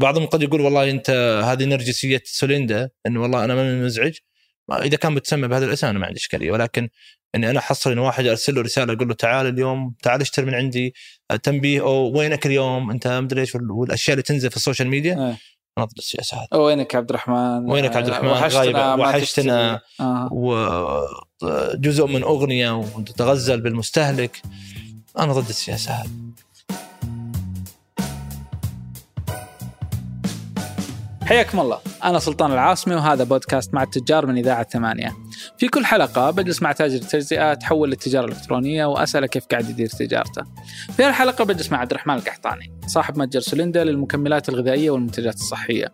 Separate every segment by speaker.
Speaker 1: بعضهم قد يقول والله أنت هذه نرجسيه سوليندا انه والله أنا ما مزعج. إذا كان بتسمى بهذا الاسم أنا ما عندي إشكالية. ولكن إني أنا احصل إن واحد أرسل له رسالة أقول له تعال اليوم تعال اشتري من عندي تنبيه أو وينك اليوم؟ أنت مدري إيش والأشياء اللي تنزل في ال social media.
Speaker 2: إيه.
Speaker 1: أنا ضد السياسة هذه
Speaker 2: وينك عبد الرحمن؟
Speaker 1: وينك عبد الرحمن؟
Speaker 2: وحشتنا ما
Speaker 1: وحشتنا.
Speaker 2: آه.
Speaker 1: وجزء من أغنية وتتغزل بالمستهلك. أنا ضد السياسة هذه.
Speaker 2: حياكم الله. أنا سلطان العاصمي وهذا بودكاست مع التجار من إذاعة ثمانية. في كل حلقة بجلس مع تاجر تجزئة تحول للتجارة الإلكترونية وأسأله كيف قاعد يدير تجارته. في الحلقة بجلس مع عبد الرحمن القحطاني صاحب متجر سوليندا للمكملات الغذائية والمنتجات الصحية.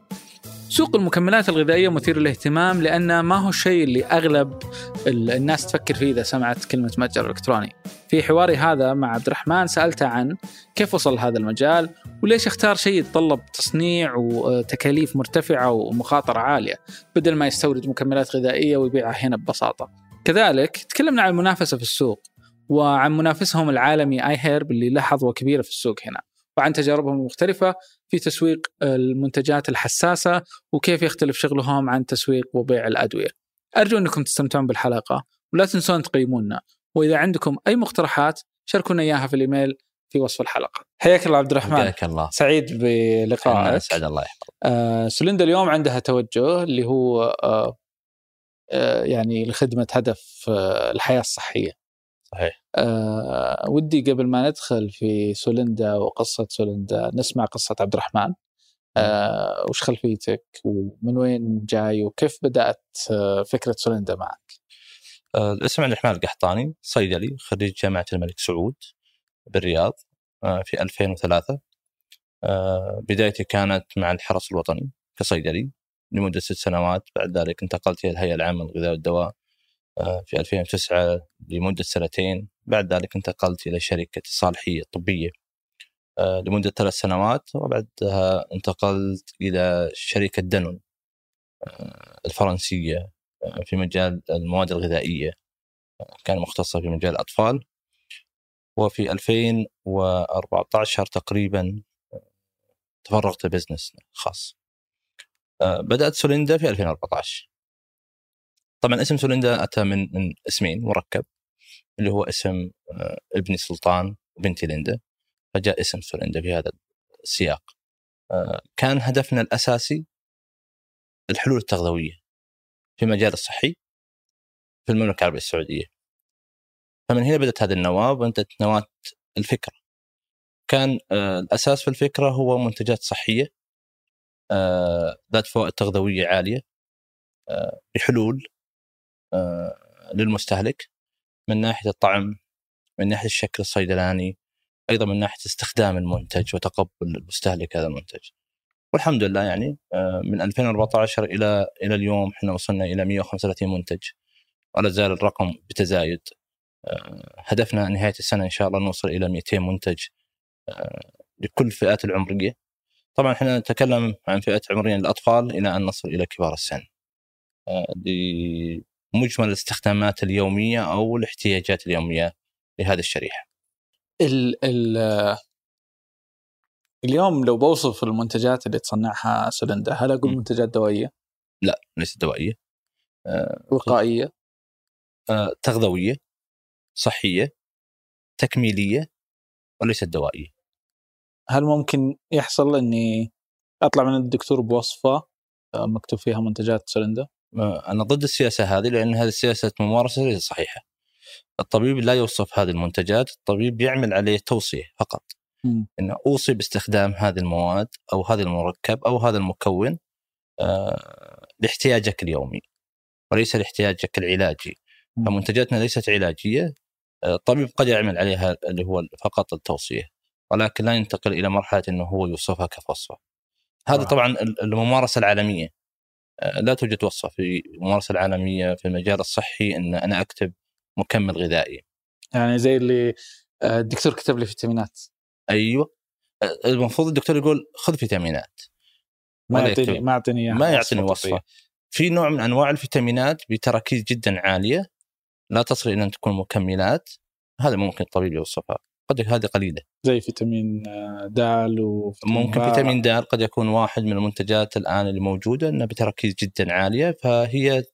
Speaker 2: سوق المكملات الغذائية مثير للاهتمام لأنه ما هو الشيء اللي أغلب ال- الناس تفكر فيه إذا سمعت كلمة متجر إلكتروني. في حواري هذا مع عبد الرحمن سألته عن كيف وصل لهذا المجال وليش اختار شيء يتطلب تصنيع وتكاليف مرتفعة ومخاطرة عالية بدل ما يستورد مكملات غذائية ويبيعها هنا ببساطة. كذلك تكلمنا عن المنافسة في السوق وعن منافسهم العالمي آي هيرب اللي له حظوة كبيرة في السوق هنا. وعن تجاربهم المختلفة في تسويق المنتجات الحساسة وكيف يختلف شغلهم عن تسويق وبيع الأدوية. أرجو أنكم تستمتعون بالحلقة ولا تنسون تقيمونا. وإذا عندكم أي مقترحات شاركونا إياها في الإيميل في وصف الحلقة. حياك الله عبد الرحمن.
Speaker 1: حياك الله.
Speaker 2: سعيد بلقائك.
Speaker 1: اسعد الله. يحفظك.
Speaker 2: آه سوليندا اليوم عندها توجه اللي هو آه آه يعني لخدمة هدف آه الحياة الصحية.
Speaker 1: صحيح.
Speaker 2: آه ودي قبل ما ندخل في سوليندا وقصة سوليندا نسمع قصة عبد الرحمن. آه وش خلفيتك؟ ومن وين جاي؟ وكيف بدأت آه فكرة سوليندا معك؟
Speaker 1: آه، الاسم عبد الرحمن القحطاني صيدلي خريج جامعة الملك سعود بالرياض آه، في 2003 آه، بدايتي كانت مع الحرس الوطني كصيدلي لمدة ست سنوات. بعد ذلك انتقلت إلى الهيئة العامة للغذاء والدواء في 2009 لمدة سنتين. بعد ذلك انتقلت إلى شركة الصالحيه الطبيه آه، لمدة ثلاث سنوات وبعدها انتقلت إلى شركة Danone آه، الفرنسية آه، في مجال المواد الغذائية آه، كان مختصة في مجال الأطفال. وفي 2014 تقريبا تفرغت business خاص. بدأت سوليندا في 2014 طبعا اسم سوليندا أتى من من اسمين مركب اللي هو اسم آه، ابني سلطان وبنتي ليندا. فجاء اسم سوليندا في هذا السياق. آه، كان هدفنا الأساسي الحلول التغذوية في المجال الصحي في المملكة العربية السعودية. فمن هنا بدأت هذه النواة وبدات نواة الفكرة. كان آه، الأساس في الفكرة هو منتجات صحية ذات فوائد تغذوية عالية بحلول للمستهلك من ناحية الطعم من ناحية الشكل الصيدلاني أيضا من ناحية استخدام المنتج وتقبل المستهلك هذا المنتج. والحمد لله يعني آه، من 2014 إلى إلى اليوم إحنا وصلنا إلى 135 منتج ولا زال الرقم بتزايد. آه، هدفنا نهاية السنة إن شاء الله نوصل إلى 200 منتج آه، لكل الفئات العمرية. طبعا إحنا نتكلم عن فئات عمرية الاطفال إلى أن نصل إلى كبار السن. آه، لمجمل الاستخدامات اليومية أو الاحتياجات اليومية لهذه الشريحة.
Speaker 2: ال ال اليوم لو بوصف المنتجات اللي تصنعها سوليندا هل أقول
Speaker 1: م.
Speaker 2: منتجات دوائية؟
Speaker 1: لا ليست دوائية. آه،
Speaker 2: وقائية؟
Speaker 1: آه، تغذوية صحية تكميلية وليست دوائية.
Speaker 2: هل ممكن يحصل إني أطلع من الدكتور بوصفة آه، مكتوب فيها منتجات سوليندا
Speaker 1: آه، أنا ضد السياسة هذه لأن هذه السياسة ممارسة ليست صحيحة الطبيب لا يوصف هذه المنتجات الطبيب يعمل عليه توصية فقط. إنه أوصي باستخدام هذه المواد أو هذا المركب أو هذا المكون آه، لاحتياجك اليومي وليس لاحتياجك العلاجي. فمنتجاتنا ليست علاجية آه، الطبيب قد يعمل عليها اللي هو فقط التوصية ولكن لا ينتقل إلى مرحلة إنه هو يوصفها كوصفة هذه
Speaker 2: آه.
Speaker 1: طبعا ال- الممارسة العالمية لا توجد وصفة في الممارسة العالمية في المجال الصحي إن أنا أكتب مكمل غذائي.
Speaker 2: يعني زي اللي آه، الدكتور كتب لي فيتامينات.
Speaker 1: أيوه. آه، المفروض الدكتور يقول خذ فيتامينات.
Speaker 2: ما يعطيني. ما يعطيني
Speaker 1: ما يعطيني
Speaker 2: وصفة.
Speaker 1: في نوع من أنواع الفيتامينات بتراكيز جدا عالية. لا تصل إلى أن تكون مكملات. هذا ممكن الطبيب يوصفها. قد هذه قليلة.
Speaker 2: زي فيتامين آه، دال وفيتامين
Speaker 1: ممكن. فيتامين د قد يكون واحد من المنتجات الآن اللي موجوده إنها بتركيز جدا عالية فهي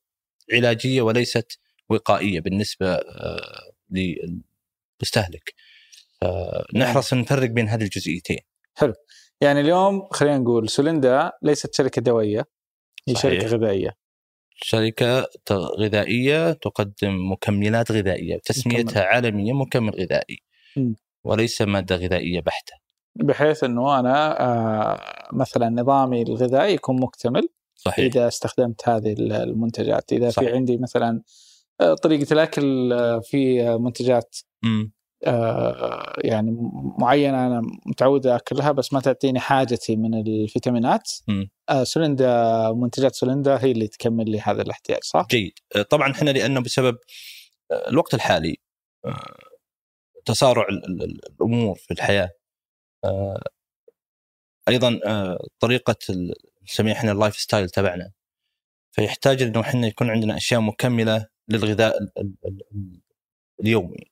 Speaker 1: علاجية وليست وقائية بالنسبة آه، للمستهلك. نحرص نفرق بين هذه الجزئيتين.
Speaker 2: يعني اليوم خلينا نقول سولندا ليست شركة دويه هي
Speaker 1: صحيح.
Speaker 2: شركة غذائية.
Speaker 1: شركة ت- غذائية تقدم مكملات غذائية تسميتها عالميا مكمل غذائي.
Speaker 2: م.
Speaker 1: وليس مادة غذائية بحتة
Speaker 2: بحيث إنه أنا آه، مثلا نظامي الغذائي يكون مكتمل
Speaker 1: صحيح
Speaker 2: إذا استخدمت هذه المنتجات إذا
Speaker 1: صحيح.
Speaker 2: في عندي مثلا آه، طريقة الأكل آه، في منتجات يعني م- معينة أنا متعود أكلها بس ما تعطيني حاجتي من الفيتامينات
Speaker 1: مم.
Speaker 2: آه، سولندا منتجات سولندا هي اللي تكمل لي هذا الاحتياج صح؟
Speaker 1: جيد طبعا إحنا لأنه بسبب الوقت الحالي تسارع ال- ال- ال- الأمور في الحياة. آه، أيضا آه، طريقة نسميها إحنا ال life style تبعنا. فيحتاج إنه إحنا يكون عندنا أشياء مكملة للغذاء ال- ال- ال- اليومي.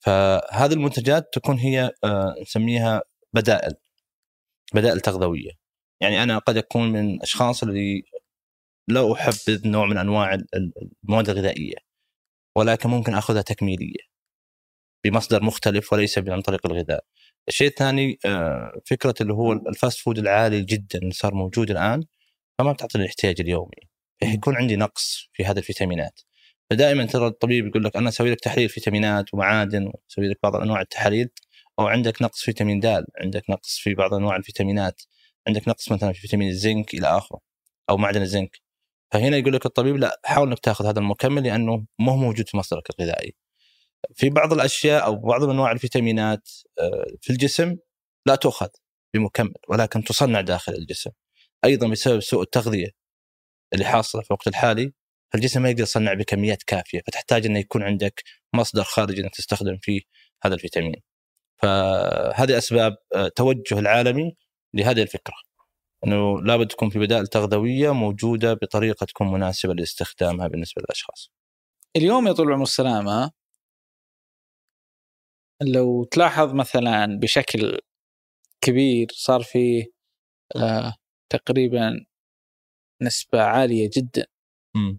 Speaker 1: فهذه المنتجات تكون هي آه، نسميها بدائل بدائل تغذوية. يعني أنا قد أكون من الأشخاص اللي لا احبذ نوع من أنواع ال- ال- المواد الغذائية ولكن ممكن آخذها تكميلية. بمصدر مختلف وليس عن طريق الغذاء. الشيء الثاني آه، فكرة اللي هو ال fast food العالي جدا اللي صار موجود الآن فما بتعطي الاحتياج اليومي. يكون عندي نقص في هذه الفيتامينات. فدائما ترى الطبيب يقول لك أنا أسوي لك تحليل فيتامينات ومعادن وأسوي لك بعض أنواع التحاليل أو عندك نقص فيتامين د، عندك نقص في بعض أنواع الفيتامينات، عندك نقص مثلا في فيتامين الزنك إلى آخره أو معدن الزنك. فهنا يقول لك الطبيب لا حاول إنك تأخذ هذا المكمل لأنه ما هو موجود في مصدرك الغذائي. في بعض الأشياء أو بعض انواع الفيتامينات آه، في الجسم لا تؤخذ بمكمل ولكن تصنع داخل الجسم. أيضا بسبب سوء التغذية اللي حاصلة في الوقت الحالي فالجسم ما يقدر يصنع بكميات كافية فتحتاج إنه يكون عندك مصدر خارجي إنك تستخدم فيه هذا الفيتامين. فهذه أسباب آه، توجه العالمي لهذه الفكرة. إنه لابد تكون في بدائل تغذوية موجودة بطريقة تكون مناسبة لاستخدامها بالنسبة للأشخاص.
Speaker 2: اليوم يا طول العمر السلامة لو تلاحظ مثلا بشكل كبير صار في آه تقريبا نسبة عالية جدا.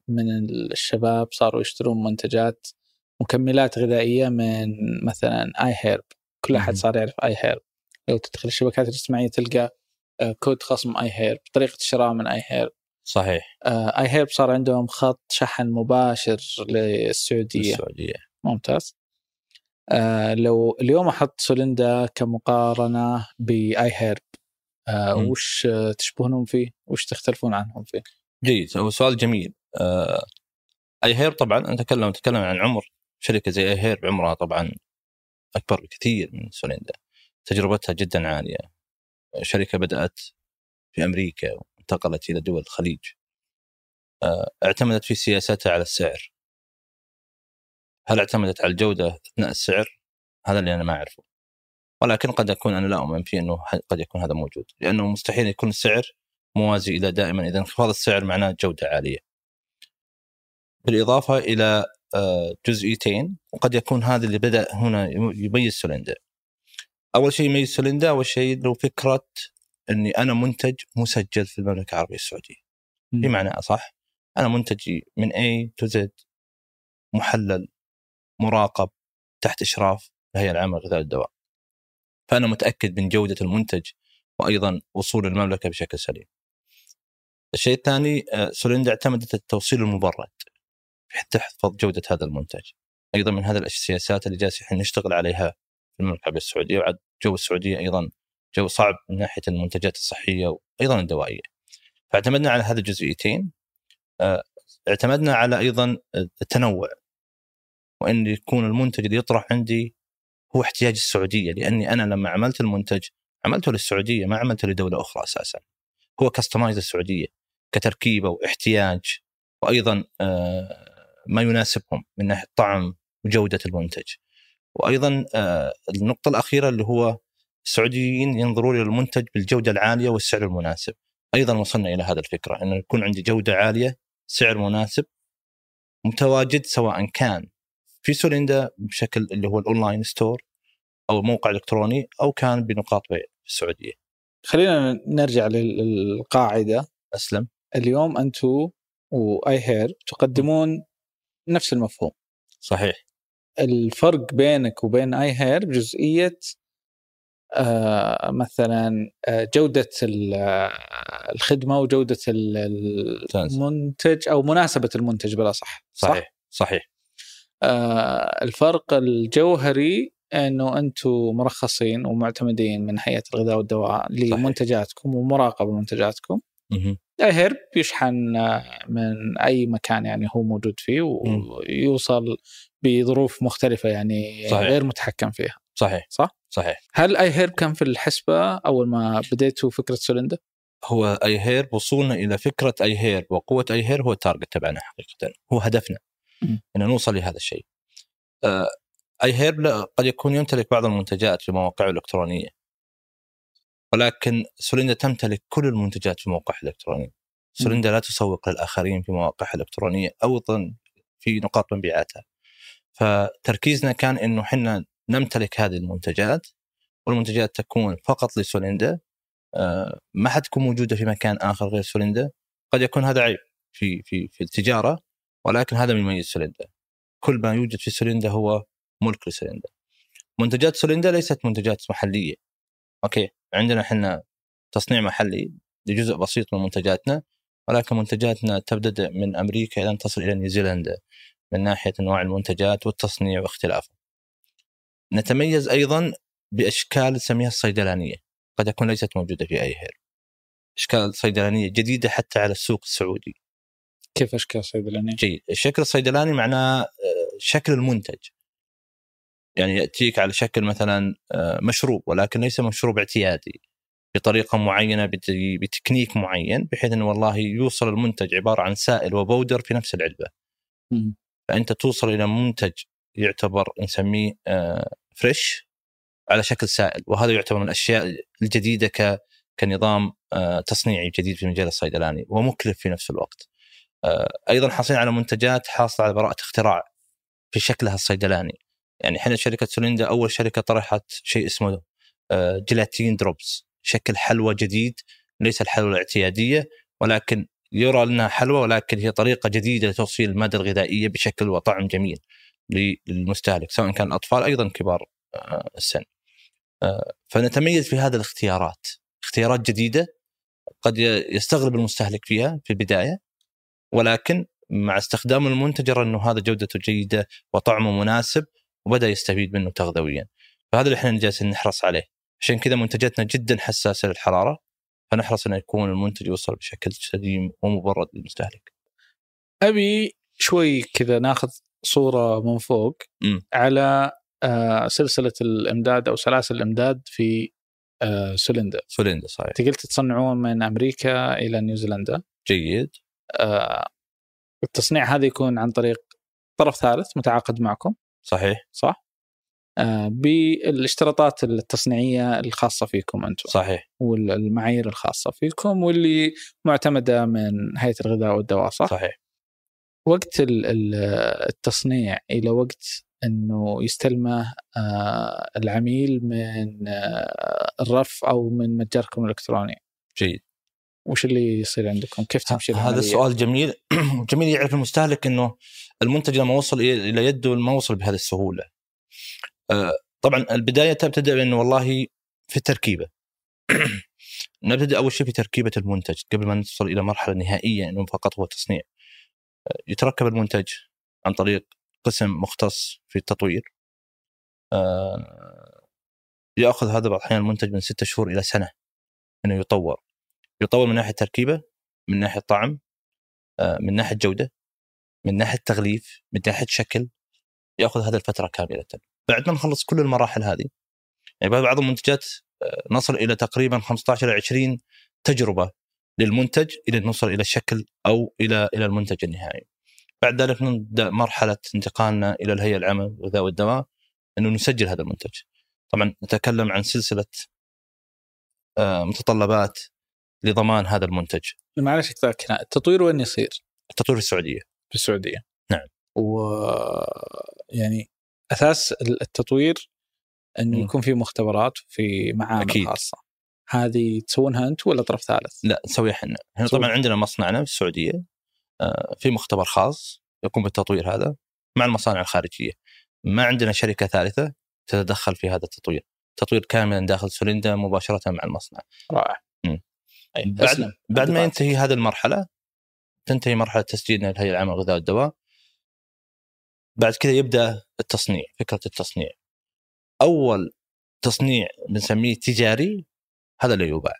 Speaker 2: من الشباب صاروا يشترون منتجات مكملات غذائية من مثلا iHerb كل
Speaker 1: أحد.
Speaker 2: صار يعرف iHerb لو تدخل الشبكات الاجتماعية تلقى آه، كود خصم iHerb طريقة الشراء من iHerb
Speaker 1: صحيح.
Speaker 2: iHerb صار عندهم خط شحن مباشر للسعودية.
Speaker 1: السعوديه
Speaker 2: ممتاز. آه لو اليوم أحط سولندا كمقارنة ب iHerb آه. وش تشبهونهم فيه؟ وش تختلفون عنهم فيه؟
Speaker 1: جيد هو سؤال جميل آه iHerb طبعا نتكلم نتكلم عن عمر شركة زي iHerb عمرها طبعا أكبر بكثير من سوليندا تجربتها جدا عالية شركة بدأت في أمريكا وانتقلت إلى دول الخليج آه اعتمدت في سياستها على السعر هل اعتمدت على الجودة أثناء السعر؟ هذا اللي أنا ما أعرفه ولكن قد أكون أنا لا أؤمن فيه أنه قد يكون هذا موجود لأنه مستحيل يكون السعر موازي إلى دائما إذا انخفاض السعر معناه جودة عالية. بالإضافة إلى آه، جزئيتين وقد يكون هذا اللي بدأ هنا يميز سوليندا. أول شيء يميز سوليندا أول شيء له فكرة إني أنا منتج مسجل في المملكة العربية السعودية. بمعنى أصح أنا منتجي من A to Z محلل مراقب تحت إشراف الهيئة العامة للغذاء والدواء. فأنا متأكد من جودة المنتج وأيضا وصول المملكة بشكل سليم. الشيء الثاني آه، سوليندا اعتمدت التوصيل المبرد في تحفظ جودة هذا المنتج. أيضا من هذه السياسات اللي جالس إحنا نشتغل عليها في المملكة العربيه السعوديه وعد جو السعودية أيضا جو صعب من ناحية المنتجات الصحية وأيضا الدوائية. فاعتمدنا على هذه الجزئيتين آه، اعتمدنا على أيضا التنوع وإن يكون المنتج اللي يطرح عندي هو احتياج السعودية لأني أنا لما عملت المنتج عملته للسعودية ما عملته لدولة أخرى أساسا. هو كستمايز السعودية كتركيبة واحتياج وأيضا آه، ما يناسبهم من ناحية طعم وجودة المنتج. وأيضا آه، النقطة الأخيرة اللي هو السعوديين ينظرون إلى المنتج بالجودة العالية والسعر المناسب. أيضا وصلنا إلى هذا الفكرة إنه يكون عندي جودة عالية سعر مناسب متواجد سواء كان في سوليندا بشكل اللي هو ال online store أو موقع إلكتروني أو كان بنقاط بيع في السعودية.
Speaker 2: خلينا نرجع للقاعدة.
Speaker 1: أسلم.
Speaker 2: اليوم أنتم و iHerb تقدمون نفس المفهوم.
Speaker 1: صحيح.
Speaker 2: الفرق بينك وبين آي هير بجزئية آه مثلا آه، جودة آه، الخدمة وجودة المنتج أو مناسبة المنتج بلا صح
Speaker 1: صحيح صحيح.
Speaker 2: آه الفرق الجوهري إنه أنتم مرخصين ومعتمدين من هيئه الغذاء والدواء لمنتجاتكم ومراقبة منتجاتكم. Herb يشحن من أي مكان يعني هو موجود فيه ويوصل بظروف مختلفة يعني صحيح. غير متحكم فيها.
Speaker 1: صحيح.
Speaker 2: صح؟
Speaker 1: صحيح.
Speaker 2: هل iHerb كان في الحسبة أول ما بديتوا فكرة سولندا؟
Speaker 1: هو iHerb وصولنا إلى فكرة iHerb وقوة iHerb هو ال target تبعنا حقيقة هو هدفنا. إن نوصل لهذا الشيء. آه، iHerb قد يكون يمتلك بعض المنتجات في مواقعه الالكترونيه ولكن سوليندا تمتلك كل المنتجات في موقعها الالكتروني. سوليندا لا تسوق للآخرين في مواقعها الالكترونيه أو في نقاط مبيعاتها. فتركيزنا كان إنه إحنا نمتلك هذه المنتجات والمنتجات تكون فقط لسوليندا آه، ما حتكون موجودة في مكان آخر غير سوليندا قد يكون هذا عيب في في في التجارة ولكن هذا من يميز سوليندا كل ما يوجد في سوليندا هو ملك لسوليندا منتجات سوليندا ليست منتجات محلية okay عندنا إحنا تصنيع محلي لجزء بسيط من منتجاتنا ولكن منتجاتنا تبدأ من أمريكا إلى أن تصل إلى نيوزيلندا من ناحية أنواع المنتجات والتصنيع واختلافه. نتميز أيضا بأشكال نسميها الصيدلانية قد تكون ليست موجودة في iHerb. أشكال صيدلانية جديدة حتى على السوق السعودي.
Speaker 2: كيف أشكال صيدلانية؟
Speaker 1: جيد، الشكل الصيدلاني معناه آه، شكل المنتج. يعني يأتيك على شكل مثلا آه، مشروب ولكن ليس مشروب اعتيادي بطريقة معينة بتكنيك معين بحيث إنه والله يوصل المنتج عبارة عن سائل وبودر في نفس العلبة. م. فأنت توصل إلى منتج يعتبر نسميه فريش آه، على شكل سائل وهذا يعتبر من الأشياء الجديدة ك كنظام تصنيعي جديد في المجال الصيدلاني ومكلف في نفس الوقت. أيضا حاصلين على منتجات حاصله على براءة اختراع في شكلها الصيدلاني. يعني إحنا شركة سوليندا أول شركة طرحت شيء اسمه آه، gelatin drops شكل حلوى جديد ليس الحلوى الاعتيادية ولكن يرى أنها حلوى ولكن هي طريقة جديدة لتوصيل المادة الغذائية بشكل وطعم جميل للمستهلك سواء كان الأطفال أيضا كبار آه، السن. آه، فنتميز في هذه الاختيارات. اختيارات جديدة قد يستغرب المستهلك فيها في البداية ولكن مع استخدام المنتج يرى إنه هذا جودته جيدة وطعمه مناسب وبدأ يستفيد منه تغذويا فهذا اللي إحنا جالسين نحرص عليه عشان كذا منتجاتنا جدا حساسة للحرارة فنحرص إنه يكون المنتج يوصل بشكل سليم ومبرد للمستهلك.
Speaker 2: أبي شوي كذا ناخذ صورة من فوق م. على آه، سلسلة الإمداد أو سلاسل الإمداد في آه، سوليندا.
Speaker 1: سوليندا صحيح.
Speaker 2: أنت قلت تصنعون من أمريكا إلى نيوزيلندا.
Speaker 1: جيد.
Speaker 2: آه، التصنيع هذا يكون عن طريق طرف ثالث متعاقد معكم.
Speaker 1: صحيح
Speaker 2: صح؟ آه بالاشتراطات التصنيعية الخاصة فيكم أنتم
Speaker 1: صحيح
Speaker 2: والمعايير الخاصة فيكم واللي معتمدة من هيئة الغذاء والدواء صح؟
Speaker 1: صحيح
Speaker 2: وقت التصنيع إلى وقت إنه يستلمه آه العميل من الرف أو من متجركم الإلكتروني
Speaker 1: جيد
Speaker 2: وش اللي يصير عندكم؟ كيف تمشي
Speaker 1: هذا السؤال جميل جميل يعرف المستهلك إنه المنتج لما وصل إلى يده ما وصل بهذه السهولة. آه، طبعا البداية تبتدئ بإنه والله في التركيبه. نبتدئ أول شيء في تركيبة المنتج قبل ما نوصل إلى مرحلة نهائية إنه فقط هو تصنيع. آه، يتركب المنتج عن طريق قسم مختص في التطوير. آه، يأخذ هذا بعض الأحيان المنتج من ستة شهور إلى سنة إنه يطور. يطور من ناحية تركيبة، من ناحية طعم، من ناحية جودة، من ناحية تغليف من ناحية شكل يأخذ هذه الفترة كاملة بعد ما نخلص كل المراحل هذه يعني بعض المنتجات آه، نصل إلى تقريبا 15 إلى 20 تجربة للمنتج إلى نوصل إلى الشكل أو إلى إلى المنتج النهائي. بعد ذلك نبدأ مرحلة انتقالنا إلى الهيئة العامة للغذاء والدواء إنه نسجل هذا المنتج. طبعا نتكلم عن سلسلة آه، متطلبات لضمان هذا المنتج.
Speaker 2: معلش التطوير وين يصير؟
Speaker 1: التطوير في السعودية.
Speaker 2: في السعودية
Speaker 1: نعم
Speaker 2: و يعني أساس التطوير
Speaker 1: إنه.
Speaker 2: يكون في مختبرات وفي معامل
Speaker 1: أكيد.
Speaker 2: خاصة هذه تسوونها انت ولا طرف ثالث؟
Speaker 1: لا نسويها إحنا
Speaker 2: إحنا.
Speaker 1: طبعا عندنا مصنعنا في السعودية آه، في مختبر خاص يقوم بالتطوير هذا مع المصانع الخارجية ما عندنا شركة ثالثة تتدخل في هذا التطوير تطوير كاملا داخل سوليندا مباشرة مع المصنع
Speaker 2: رائع.
Speaker 1: بعد. بعد ما ينتهي هذه المرحلة تنتهي مرحلة تسجيلنا للهيئه العامة للغذاء والدواء. بعد كذا يبدأ التصنيع فكرة التصنيع. أول تصنيع بنسميه تجاري هذا لا يباع.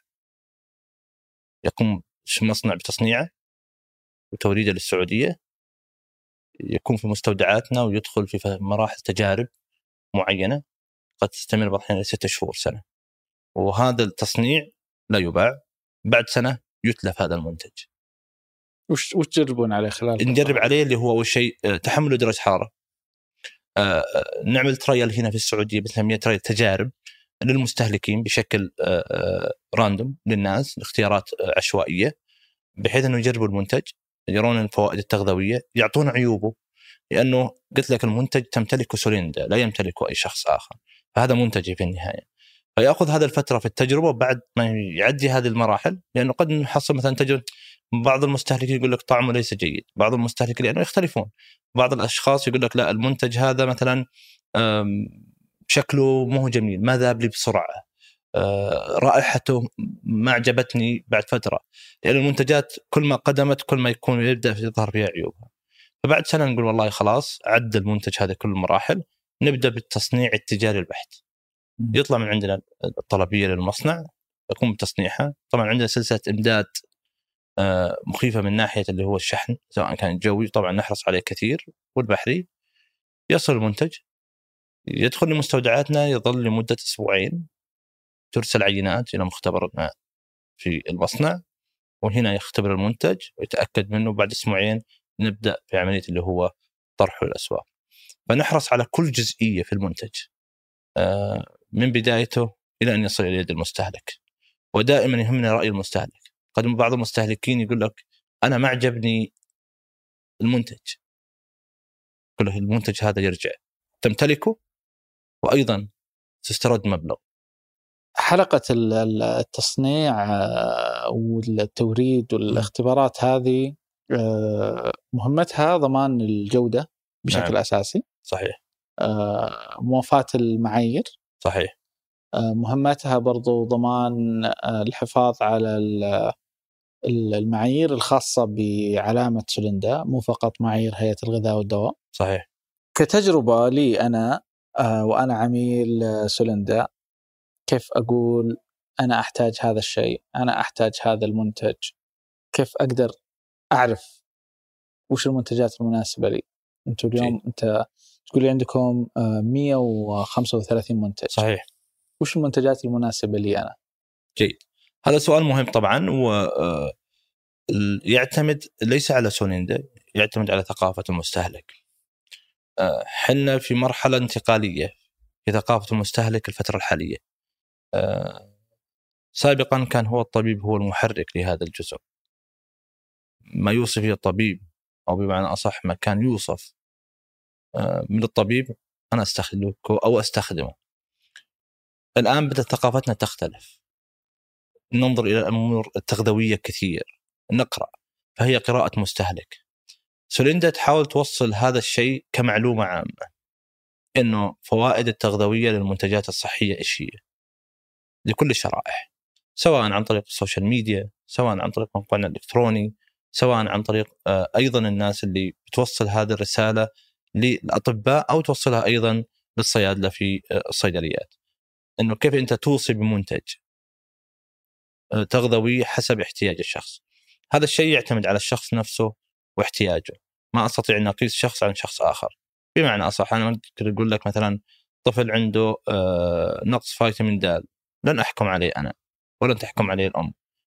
Speaker 1: يقوم المصنع بتصنيعه وتوريده للسعودية. يكون في مستودعاتنا ويدخل في مراحل تجارب معينة قد تستمر بعض الأحيان ستة شهور سنة. وهذا التصنيع لا يباع. بعد سنة يتلف هذا المنتج.
Speaker 2: وش وش تجربون عليه خلال
Speaker 1: نجرب عليه اللي هو أول شيء آه، تحمل درجة حرارة. آه، آه، نعمل trial هنا في السعودية بنسميها trial تجارب للمستهلكين بشكل آه، آه، random للناس اختيارات آه، عشوائية بحيث إنه يجربوا المنتج يرون الفوائد التغذوية يعطون عيوبه لأنه قلت لك المنتج تمتلكه سوليندا لا يمتلكه أي شخص آخر. فهذا منتجي في النهاية. فيأخذ هذه الفترة في التجربة بعد ما يعدي هذه المراحل لأنه قد نحصل مثلا تجربة بعض المستهلكين يقول لك طعمه ليس جيد بعض المستهلكين لأنه يختلفون بعض الأشخاص يقول لك لا المنتج هذا مثلا شكله مو جميل ما ذاب لي بسرعة آه، رائحته ما عجبتني بعد فترة لأن المنتجات كل ما قدمت كل ما يكون يبدأ يظهر فيها عيوبها فبعد سنة نقول والله خلاص عدى المنتج هذا كل المراحل نبدأ بالتصنيع التجاري البحت. يطلع من عندنا الطلبية للمصنع يقوم بتصنيعها. طبعا عندنا سلسلة إمداد آه، مخيفة من ناحية اللي هو الشحن سواء كان جوي طبعا نحرص عليه كثير والبحري. يصل المنتج يدخل لمستودعاتنا يظل لمدة أسبوعين. ترسل عينات إلى مختبرنا في المصنع وهنا يختبر المنتج ويتأكد منه. بعد أسبوعين نبدأ في عمليه اللي هو طرحه للاسواق. فنحرص على كل جزئية في المنتج. آه، من بدايته إلى أن يصل إلى يد المستهلك. ودائما يهمنا رأي المستهلك. قد بعض المستهلكين يقول لك أنا ما عجبني المنتج. يقول المنتج هذا يرجع تمتلكه وأيضا تسترد مبلغ.
Speaker 2: حلقة ال- ال- التصنيع آه، والتوريد والاختبارات هذه آه، مهمتها ضمان الجودة بشكل
Speaker 1: نعم.
Speaker 2: أساسي
Speaker 1: صحيح
Speaker 2: آه، موافاة المعايير
Speaker 1: صحيح.
Speaker 2: آه، مهمتها برضو ضمان آه، الحفاظ على ال- ال- المعايير الخاصة بعلامة سولندا مو فقط معايير هيئة الغذاء والدواء.
Speaker 1: صحيح.
Speaker 2: كتجربة لي أنا آه، وأنا عميل سولندا كيف أقول أنا أحتاج هذا الشيء أنا أحتاج هذا المنتج كيف أقدر أعرف وش المنتجات المناسبة لي. أنتم اليوم أنت تقول لي عندكم آه، 135 منتج.
Speaker 1: صحيح.
Speaker 2: وش المنتجات المناسبة لي أنا؟
Speaker 1: هذا سؤال مهم طبعا و آه، يعتمد ليس على سوليندا يعتمد على ثقافة المستهلك. آه، حنا في مرحلة انتقالية في ثقافة المستهلك الفترة الحالية. آه، سابقا كان هو الطبيب هو المحرك لهذا الجزء. ما يوصف الطبيب أو بمعنى أصح ما كان يوصف. آه، من الطبيب أنا أستخدمه أو أستخدمه. الآن بدأت ثقافتنا تختلف. ننظر إلى الأمور التغذوية كثير. نقرأ فهي قراءة مستهلك سوليندا تحاول توصل هذا الشيء كمعلومة عامة إنه فوائد التغذوية للمنتجات الصحية إيش هي؟ لكل الشرائح سواء عن طريق السوشيال ميديا، سواء عن طريق موقعنا الإلكتروني، سواء عن طريق آه، أيضا الناس اللي بتوصل هذه الرسالة للاطباء أو توصلها أيضا للصيادله في آه، الصيدليات. إنه كيف أنت توصي بمنتج آه، تغذوي حسب احتياج الشخص. هذا الشيء يعتمد على الشخص نفسه واحتياجه. ما أستطيع أن أقيس شخص عن شخص آخر. بمعنى أصح أنا ممكن أقول لك مثلا طفل عنده آه، نقص فيتامين د لن أحكم عليه أنا ولن تحكم عليه الأم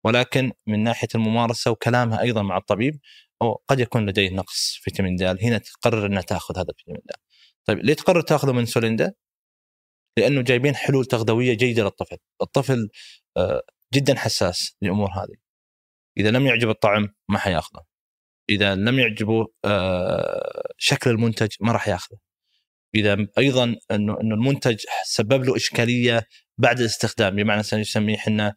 Speaker 1: ولكن من ناحية الممارسة وكلامها أيضا مع الطبيب أو قد يكون لديه نقص فيتامين د هنا تقرر أنها تأخذ هذا الفيتامين د طيب ليه تقرر تأخذه من سوليندا؟ لأنه جايبين حلول تغذوية جيدة للطفل، الطفل آه، جدا حساس للأمور هذه. إذا لم يعجب الطعم ما حيأخذه. إذا لم يعجبه آه، شكل المنتج ما راح يأخذه. إذا أيضا إنه إنه المنتج سبب له إشكالية بعد الاستخدام بمعنى نسميه إحنا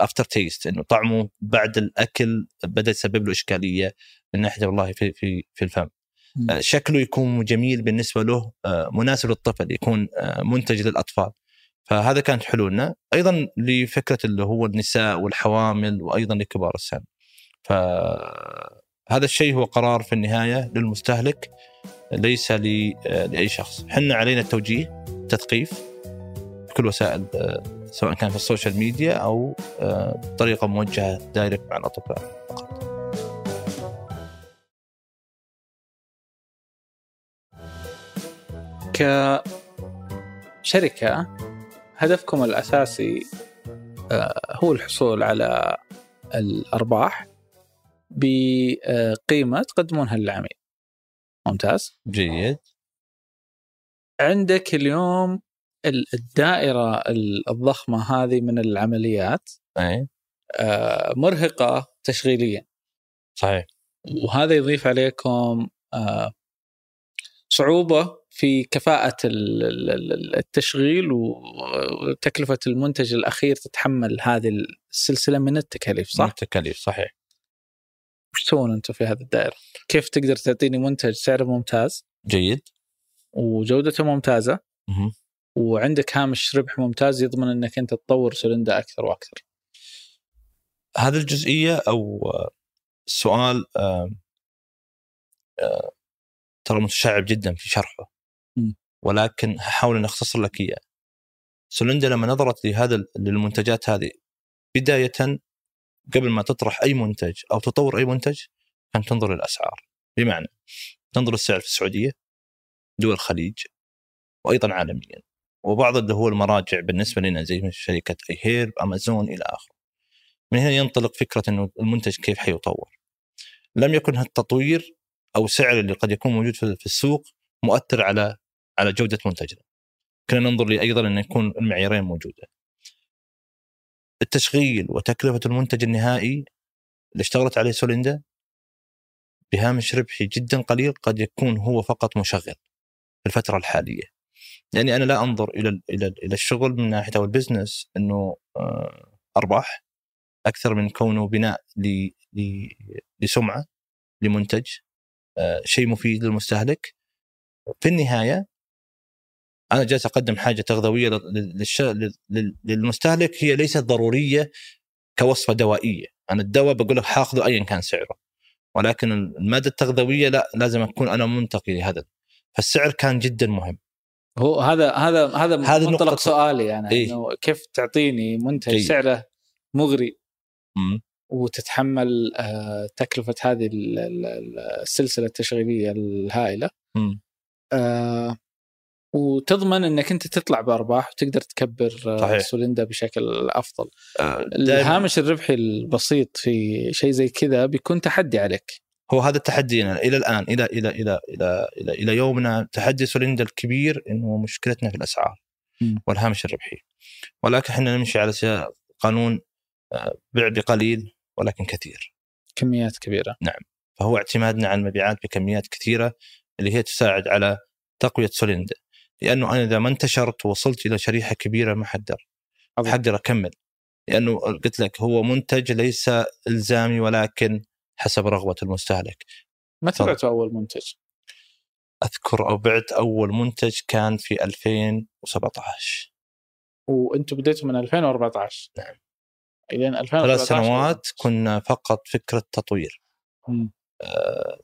Speaker 1: after taste إنه طعمه بعد الأكل بدأ يسبب له إشكالية من ناحية والله في في في الفم.
Speaker 2: مم.
Speaker 1: آه، شكله يكون جميل بالنسبة له آه، مناسب للطفل يكون آه، منتج للأطفال. فهذا كانت حلولنا. أيضا لفكرة اللي هو النساء والحوامل وأيضا لكبار السن. فهذا الشيء هو قرار في النهاية للمستهلك ليس لأي شخص. حنا علينا التوجيه التثقيف بكل وسائل سواء كان في ال social media أو آه، بطريقة موجهة direct مع الاطباء فقط.
Speaker 2: كشركة هدفكم الأساسي آه، هو الحصول على الأرباح بقيمة تقدمونها للعميل. ممتاز؟
Speaker 1: جيد.
Speaker 2: عندك اليوم ال- الدائرة ال- الضخمة هذه من العمليات
Speaker 1: اي
Speaker 2: آه، مرهقة تشغيليا.
Speaker 1: صحيح.
Speaker 2: وهذا يضيف عليكم آه، صعوبة في ال- التشغيل وتكلفة المنتج الأخير تتحمل هذه السلسلة من التكاليف صح؟
Speaker 1: التكاليف صحيح.
Speaker 2: وش تسوون أنتم في هذه الدائرة؟ كيف تقدر تعطيني منتج سعره ممتاز؟
Speaker 1: جيد.
Speaker 2: وجودته ممتازة؟
Speaker 1: مهم.
Speaker 2: وعندك هامش ربح ممتاز يضمن أنك أنت تطور سلندا أكثر وأكثر.
Speaker 1: هذه الجزئية أو السؤال آه، آه، ترى متشعب جدا في شرحه.
Speaker 2: م.
Speaker 1: ولكن هحاول ان أختصر لك إياه. سولندا لما نظرت لهذا للمنتجات هذه بداية قبل ما تطرح أي منتج أو تطور أي منتج كانت تنظر للأسعار. بمعنى تنظر السعر في السعودية دول الخليج وأيضا عالميا. وبعض اللي هو المراجع بالنسبة لنا زي شركة اي هيرب امازون إلى آخره. من هنا ينطلق فكرة إنه المنتج كيف حيطور لم يكن التطوير أو سعر اللي قد يكون موجود في السوق مؤثر على على جودة منتجنا. كنا ننظر لي أيضا إن يكون المعيارين موجودة. التشغيل وتكلفة المنتج النهائي اللي اشتغلت عليه سوليندا بهامش ربحي جدا قليل قد يكون هو فقط مشغل في الفترة الحالية. يعني أنا لا أنظر إلى ال إلى ال إلى الشغل من ناحية أو ال business إنه آه، أرباح أكثر من كونه بناء لسمعة لمنتج آه، شيء مفيد للمستهلك. في النهاية أنا جالس أقدم حاجة تغذوية للمستهلك هي ليست ضرورية كوصفة دوائية. أنا الدواء بقول لك حاخذه ايا كان سعره ولكن المادة التغذوية لا لازم أكون أنا منتقي لهذا. فالسعر كان جدا مهم.
Speaker 2: هو هذا هذا هذا
Speaker 1: هذه
Speaker 2: منطلق
Speaker 1: نقطة-
Speaker 2: سؤالي أنا
Speaker 1: إيه.
Speaker 2: إنه كيف تعطيني منتج
Speaker 1: جيد.
Speaker 2: سعره مغري
Speaker 1: مم.
Speaker 2: وتتحمل آه، تكلفة هذه ال- ال- ال- السلسلة التشغيلية الهائلة
Speaker 1: مم.
Speaker 2: آه، وتضمن إنك أنت تطلع بأرباح وتقدر تكبر آه،
Speaker 1: صحيح.
Speaker 2: سوليندا بشكل أفضل.
Speaker 1: آه،
Speaker 2: الهامش الربحي البسيط في شيء زي كذا بيكون تحدي عليك.
Speaker 1: هو هذا تحدينا إلى الآن إلى إلى إلى إلى إلى, إلى يومنا تحدي سوليندا الكبير إنه مشكلتنا في
Speaker 2: الأسعار.
Speaker 1: والهامش الربحي ولكن إحنا نمشي على قانون آه، بيع بقليل ولكن كثير
Speaker 2: كميات كبيرة.
Speaker 1: فهو اعتمادنا على المبيعات بكميات كثيرة اللي هي تساعد على تقوية سوليندا لأنه أنا إذا ما انتشرت ووصلت إلى شريحة كبيرة ما حقدر. حقدر أكمل لأنه قلت لك هو منتج ليس إلزامي ولكن حسب رغبة المستهلك.
Speaker 2: متى بعتوا أول منتج؟
Speaker 1: أذكر أو بعت أول منتج كان في 2017
Speaker 2: وأنتم بديتوا من 2014
Speaker 1: نعم.
Speaker 2: إلين 2014
Speaker 1: ثلاث سنوات كنا فقط فكرة تطوير.
Speaker 2: مم.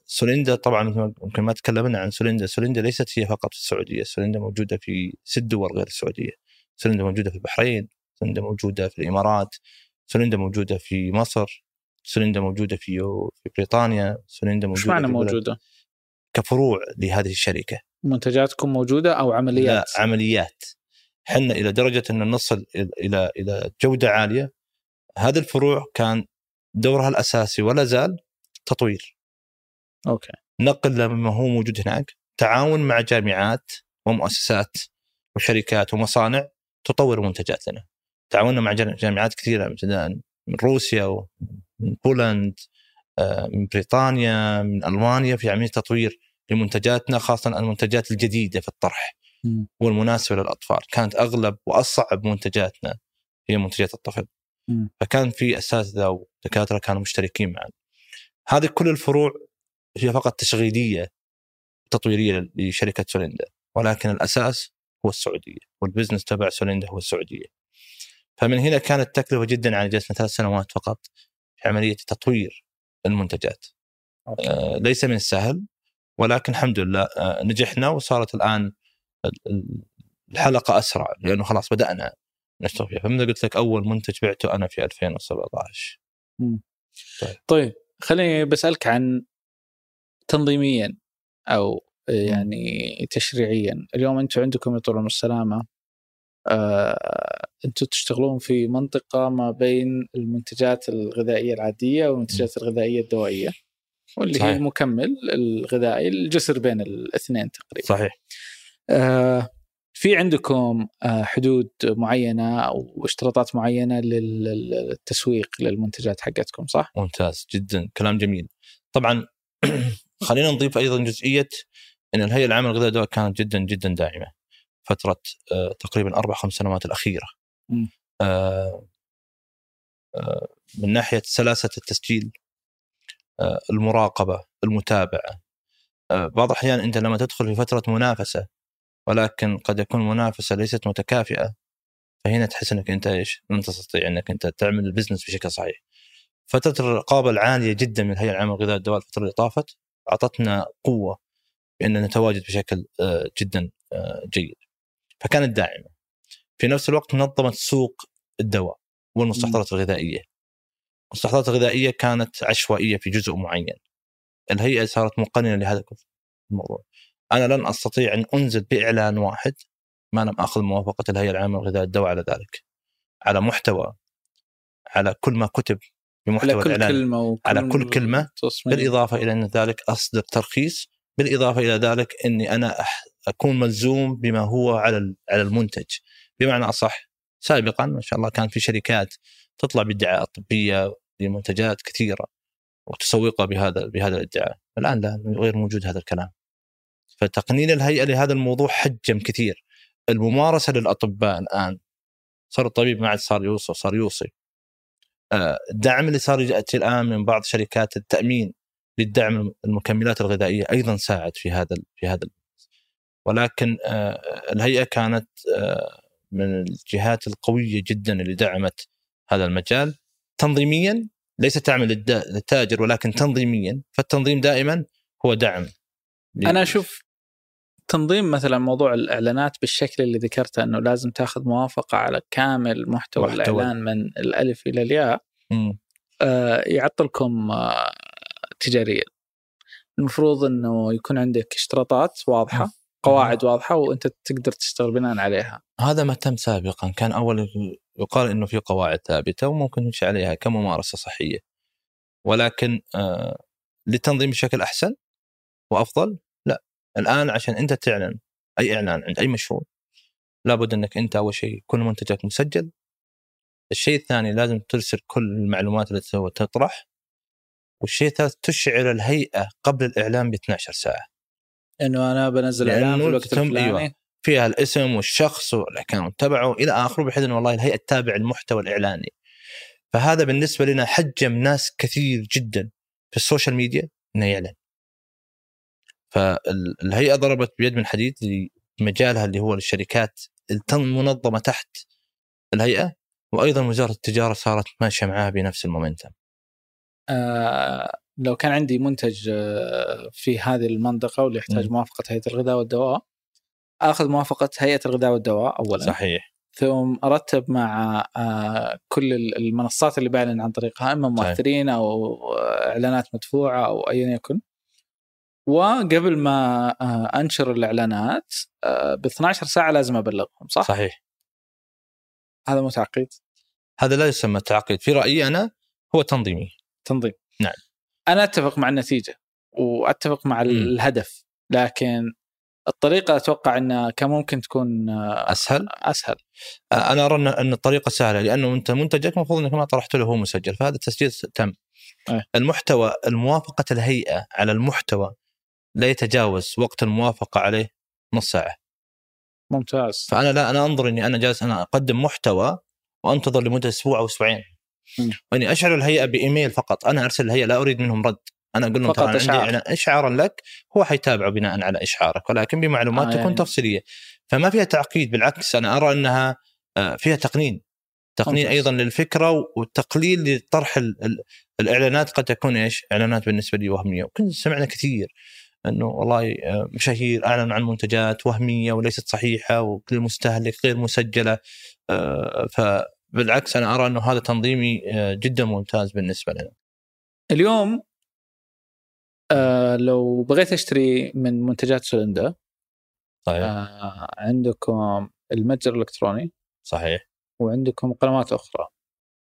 Speaker 1: سوليندا طبعا يمكن ما تكلمنا عن سوليندا. سوليندا ليست هي فقط في السعودية. سوليندا موجودة في ست دول غير السعودية. سوليندا موجودة في البحرين. سوليندا موجودة في الإمارات. سوليندا موجودة في مصر. سوليندا موجودة في في بريطانيا سوليندا
Speaker 2: وش
Speaker 1: موجودة
Speaker 2: معنى
Speaker 1: في بلد-
Speaker 2: موجودة؟
Speaker 1: كفروع لهذه الشركة.
Speaker 2: منتجاتكم موجودة أو عمليات؟
Speaker 1: لا عمليات؟ حنا إلى درجة أن نصل إلى إلى جودة عالية هذه الفروع كان دورها الأساسي ولا زال تطوير.
Speaker 2: okay.
Speaker 1: نقل لما هو موجود هناك. تعاون مع جامعات ومؤسسات وشركات ومصانع تطور منتجات لنا تعاوننا مع جا- جامعات كثيرة ابتداء من روسيا ومن Poland آه، من بريطانيا من ألمانيا في عملية تطوير لمنتجاتنا خاصة المنتجات الجديدة في الطرح. والمناسبة للأطفال، كانت أغلب وأصعب منتجاتنا هي منتجات الطفل. فكان في أساتذة ودكاترة كانوا مشتركين معنا. هذه كل الفروع هي فقط تشغيلية تطويرية لشركة سوليندا، ولكن الأساس هو السعودية، وال business تبع سوليندا هو السعودية. فمن هنا كانت تكلفة جدا على جلسنا ثلاث سنوات فقط في عملية تطوير المنتجات.
Speaker 2: أوكي.
Speaker 1: آه، ليس من السهل ولكن الحمد لله آه، نجحنا وصارت الآن ال- ال- الحلقة أسرع لأنه خلاص بدأنا نشتغل فيها. فمثل قلت لك أول منتج بعته أنا في 2017
Speaker 2: طيب. خليني بسألك عن تنظيميا أو يعني تشريعيا. اليوم أنتم عندكم يا طول السلامة. آه، أنتم تشتغلون في منطقة ما بين المنتجات الغذائية العادية والمنتجات الغذائية الدوائية واللي هي
Speaker 1: صحيح.
Speaker 2: المكمل الغذائي الجسر بين الاثنين تقريبا.
Speaker 1: صحيح.
Speaker 2: آه، في عندكم آه، حدود معينة أو اشتراطات معينة لل- للتسويق للمنتجات حقتكم صح؟
Speaker 1: ممتاز جدا كلام جميل. طبعا خلينا نضيف أيضا جزئية إن الهيئة العامة للغذاء والدواء كانت جدا جدا داعمة. فترة آه، تقريبا أربع خمس سنوات
Speaker 2: الأخيرة.
Speaker 1: آه، آه، من ناحية سلاسة التسجيل المراقبة المتابعة بعض الأحيان أنت لما تدخل في فترة منافسة ولكن قد يكون منافسة ليست متكافئة فهنا تحس إنك أنت إيش؟ لن تستطيع إنك أنت تعمل البزنس بشكل صحيح. فترة الرقابة العالية جدا من الهيئه العامه للغذاء والدواء الفترة اللي طافت أعطتنا قوة بأن نتواجد بشكل جدا جيد. فكانت داعمة. في نفس الوقت نظمت سوق الدواء والمستحضرات الغذائية. المستحضرات الغذائية كانت عشوائية في جزء معين. الهيئة صارت مقننة لهذا الموضوع. أنا لن أستطيع أن أنزل بإعلان واحد ما لم أخذ موافقة الهيئة العامة للغذاء والدواء على ذلك. على محتوى على كل ما كتب بمحتوى
Speaker 2: على كل
Speaker 1: الإعلان
Speaker 2: كلمة وكل
Speaker 1: على كل كلمة،
Speaker 2: تصميم.
Speaker 1: بالإضافة إلى أن ذلك أصدر ترخيص بالإضافة إلى ذلك إني أنا أكون ملزوم بما هو على على المنتج. بمعنى أصح سابقا ما شاء الله كان في شركات تطلع بادعاءات طبية لمنتجات كثيرة وتسوقها بهذا بهذا الادعاء. الآن لا غير موجود هذا الكلام. فتقنين الهيئة لهذا الموضوع حجم كثير. الممارسة للأطباء الآن صار الطبيب ما عاد صار يوصف صار يوصي. آه، الدعم اللي صار يأتي الآن من بعض شركات التأمين للدعم المكملات الغذائية أيضا ساعد في هذا في هذا ولكن آه، الهيئة كانت آه، من الجهات القوية جدا اللي دعمت هذا المجال تنظيميا ليس تعمل للتاجر ولكن تنظيميا فالتنظيم دائما هو دعم
Speaker 2: أنا أشوف تنظيم مثلا موضوع الإعلانات بالشكل اللي ذكرته إنه لازم تاخذ موافقة على كامل محتوى,
Speaker 1: محتوى.
Speaker 2: الإعلان من الألف إلى الياء. آه، يعطلكم آه، تجاريا المفروض إنه يكون عندك اشتراطات واضحة قواعد واضحة وأنت تقدر تشتغل بناء عليها.
Speaker 1: هذا ما تم سابقا. كان أول يقال إنه في قواعد ثابتة وممكن نمشي عليها كممارسة صحية. ولكن آه للتنظيم بشكل أحسن وأفضل؟ لا. الآن عشان أنت تعلن أي إعلان عند أي مشروع لابد إنك أنت أول شيء كل منتجك مسجل. الشيء الثاني لازم ترسل كل المعلومات التي سوف تطرح. والشيء الثالث تشعر الهيئة قبل الاعلان ب 12 ساعة
Speaker 2: إنه أنا بنزل إعلان في الوقت
Speaker 1: تم-
Speaker 2: الفلاني
Speaker 1: أيوة. فيها الاسم والشخص والاكونت تبعه إلى آخره بحيث إنه والله الهيئة تتابع المحتوى الإعلاني. فهذا بالنسبة لنا حجم ناس كثير جدا في ال social media انه يعلن. فالهيئة ضربت بيد من حديد لمجالها اللي هو الشركات المنظمه تحت الهيئة وأيضا وزارة التجارة صارت ماشية معاها بنفس ال momentum.
Speaker 2: آه لو كان عندي منتج آه في هذه المنطقة واللي يحتاج. موافقة هيئة الغذاء والدواء آخذ موافقة هيئة الغذاء والدواء اولا.
Speaker 1: صحيح.
Speaker 2: ثم أرتب مع آه كل المنصات اللي بعلن عن طريقها إما
Speaker 1: صحيح.
Speaker 2: مؤثرين أو إعلانات مدفوعة أو ايا يكن. وقبل ما أنشر الإعلانات ب 12 ساعة لازم أبلغهم صح؟
Speaker 1: صحيح.
Speaker 2: هذا متعقد
Speaker 1: هذا لا يسمى تعقيد. في رأيي أنا هو تنظيمي.
Speaker 2: تنظيم
Speaker 1: نعم.
Speaker 2: أنا أتفق مع النتيجة وأتفق مع
Speaker 1: مم.
Speaker 2: الهدف لكن الطريقة أتوقع إنها كان ممكن تكون آه،
Speaker 1: أسهل
Speaker 2: أسهل
Speaker 1: أنا أرى ان الطريقة سهلة لأنه أنت منتجك المفروض إنك ما طرحت له هو مسجل فهذا التسجيل تم
Speaker 2: أي.
Speaker 1: المحتوى الموافقة الهيئة على المحتوى لا يتجاوز وقت الموافقة عليه نص ساعة
Speaker 2: ممتاز
Speaker 1: فأنا لا أنا أنظر إني أنا جالس أنا أقدم محتوى وأنتظر لمدة أسبوع أو
Speaker 2: أسبوعين.
Speaker 1: وإني أشعر الهيئة بإيميل فقط. أنا أرسل الهيئة لا أريد منهم رد. أنا أقول لهم ترى. عندي إعلان- اشعارا لك هو حيتابعه بناء على إشعارك ولكن بمعلومات
Speaker 2: آه،
Speaker 1: تكون
Speaker 2: يعني-
Speaker 1: تفصيلية. فما فيها تعقيد بالعكس أنا أرى أنها آه، فيها تقنين. تقنين
Speaker 2: ممتاز.
Speaker 1: أيضا للفكرة والتقليل لطرح ال- ال- الإعلانات قد تكون إيش؟ إعلانات بالنسبة لي وهمية. وكنا سمعنا كثير أنه والله آه، مشاهير أعلنوا عن منتجات وهمية وليست صحيحة وللمستهلك غير مسجلة آه، فبالعكس أنا أرى إنه هذا تنظيمي آه، جدا ممتاز بالنسبة لنا.
Speaker 2: اليوم آه لو بغيت أشتري من منتجات سولندا
Speaker 1: صحيح
Speaker 2: آه عندكم المتجر الإلكتروني
Speaker 1: صحيح
Speaker 2: وعندكم قنوات أخرى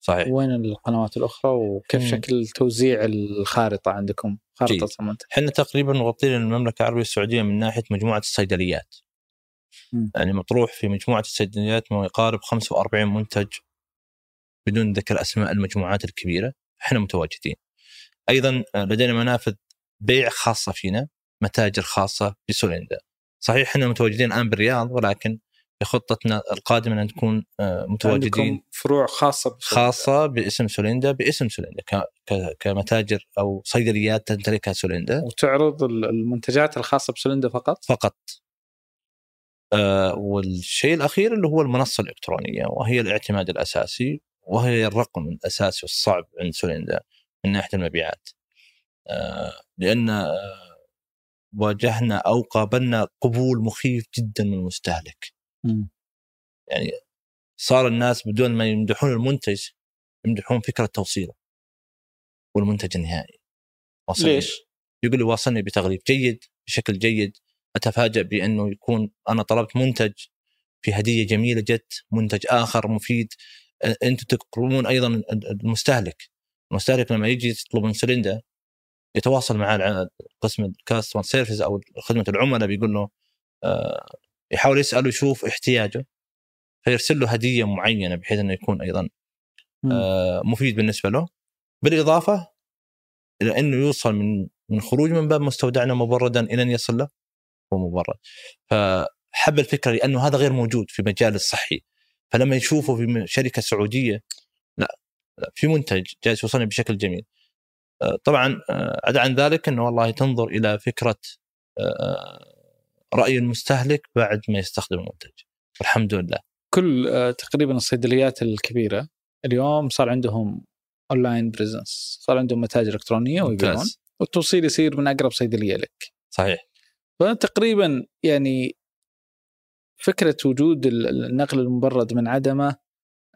Speaker 1: صحيح
Speaker 2: وين القنوات الأخرى وكيف
Speaker 1: مم.
Speaker 2: شكل توزيع الخارطة عندكم خارطة
Speaker 1: جيد.
Speaker 2: المنتج
Speaker 1: إحنا تقريبا مغطين المملكه العربية السعودية من ناحية مجموعة الصيدليات.
Speaker 2: مم.
Speaker 1: يعني مطروح في مجموعة الصيدليات ما يقارب 45 منتج بدون ذكر أسماء المجموعات الكبيرة إحنا متواجدين. أيضا آه، لدينا منافذ بيع خاصة فينا متاجر خاصة بسوليندا. صحيح إحنا متواجدين الآن بالرياض ولكن بخطتنا القادمة أن نكون آه، متواجدين
Speaker 2: فروع خاصة بسولندا.
Speaker 1: خاصة باسم سوليندا باسم سوليندا كمتاجر أو صيدليات تمتلكها سوليندا
Speaker 2: وتعرض ال- المنتجات الخاصة بسولندا فقط
Speaker 1: فقط آه والشيء الأخير اللي هو المنصة الإلكترونية وهي الاعتماد الأساسي وهي الرقم الأساسي والصعب عند سوليندا من ناحية المبيعات. آه لأن آه واجهنا أو قابلنا قبول مخيف جدا من المستهلك. يعني صار الناس بدون ما يمدحون المنتج يمدحون فكرة توصيله. والمنتج النهائي. وصلني.
Speaker 2: ليش؟
Speaker 1: يقول لي واصلني بتغليف جيد بشكل جيد. أتفاجأ بأنه يكون أنا طلبت منتج في هدية جميلة جت منتج آخر مفيد. أنتم تكرمون أيضا ال- المستهلك. المستهلك لما يجي يطلب من سلندا يتواصل مع قسم ال customer service أو خدمة العملاء بيقول له آه، يحاول يسأله يشوف احتياجه فيرسل له هدية معينة بحيث إنه يكون
Speaker 2: أيضا.
Speaker 1: آه، مفيد بالنسبة له. بالإضافة إلى إنه يوصل من من خروج من باب مستودعنا مبردا إلى أن يصل له هو مبرد فحب الفكرة لأنه هذا غير موجود في مجال الصحي. فلما يشوفه في شركة سعودية لا, لا في منتج جالس يوصلني بشكل جميل. آه، طبعا آه، عدا عن ذلك إنه والله تنظر إلى فكرة آه، رأي المستهلك بعد ما يستخدم المنتج. الحمد لله.
Speaker 2: كل تقريبا الصيدليات الكبيرة اليوم صار عندهم online presence صار عندهم متاجر إلكترونية ويبيعون. والتوصيل يصير من أقرب صيدلية لك.
Speaker 1: صحيح.
Speaker 2: فتقريبا يعني فكرة وجود ال- النقل المبرد من عدمة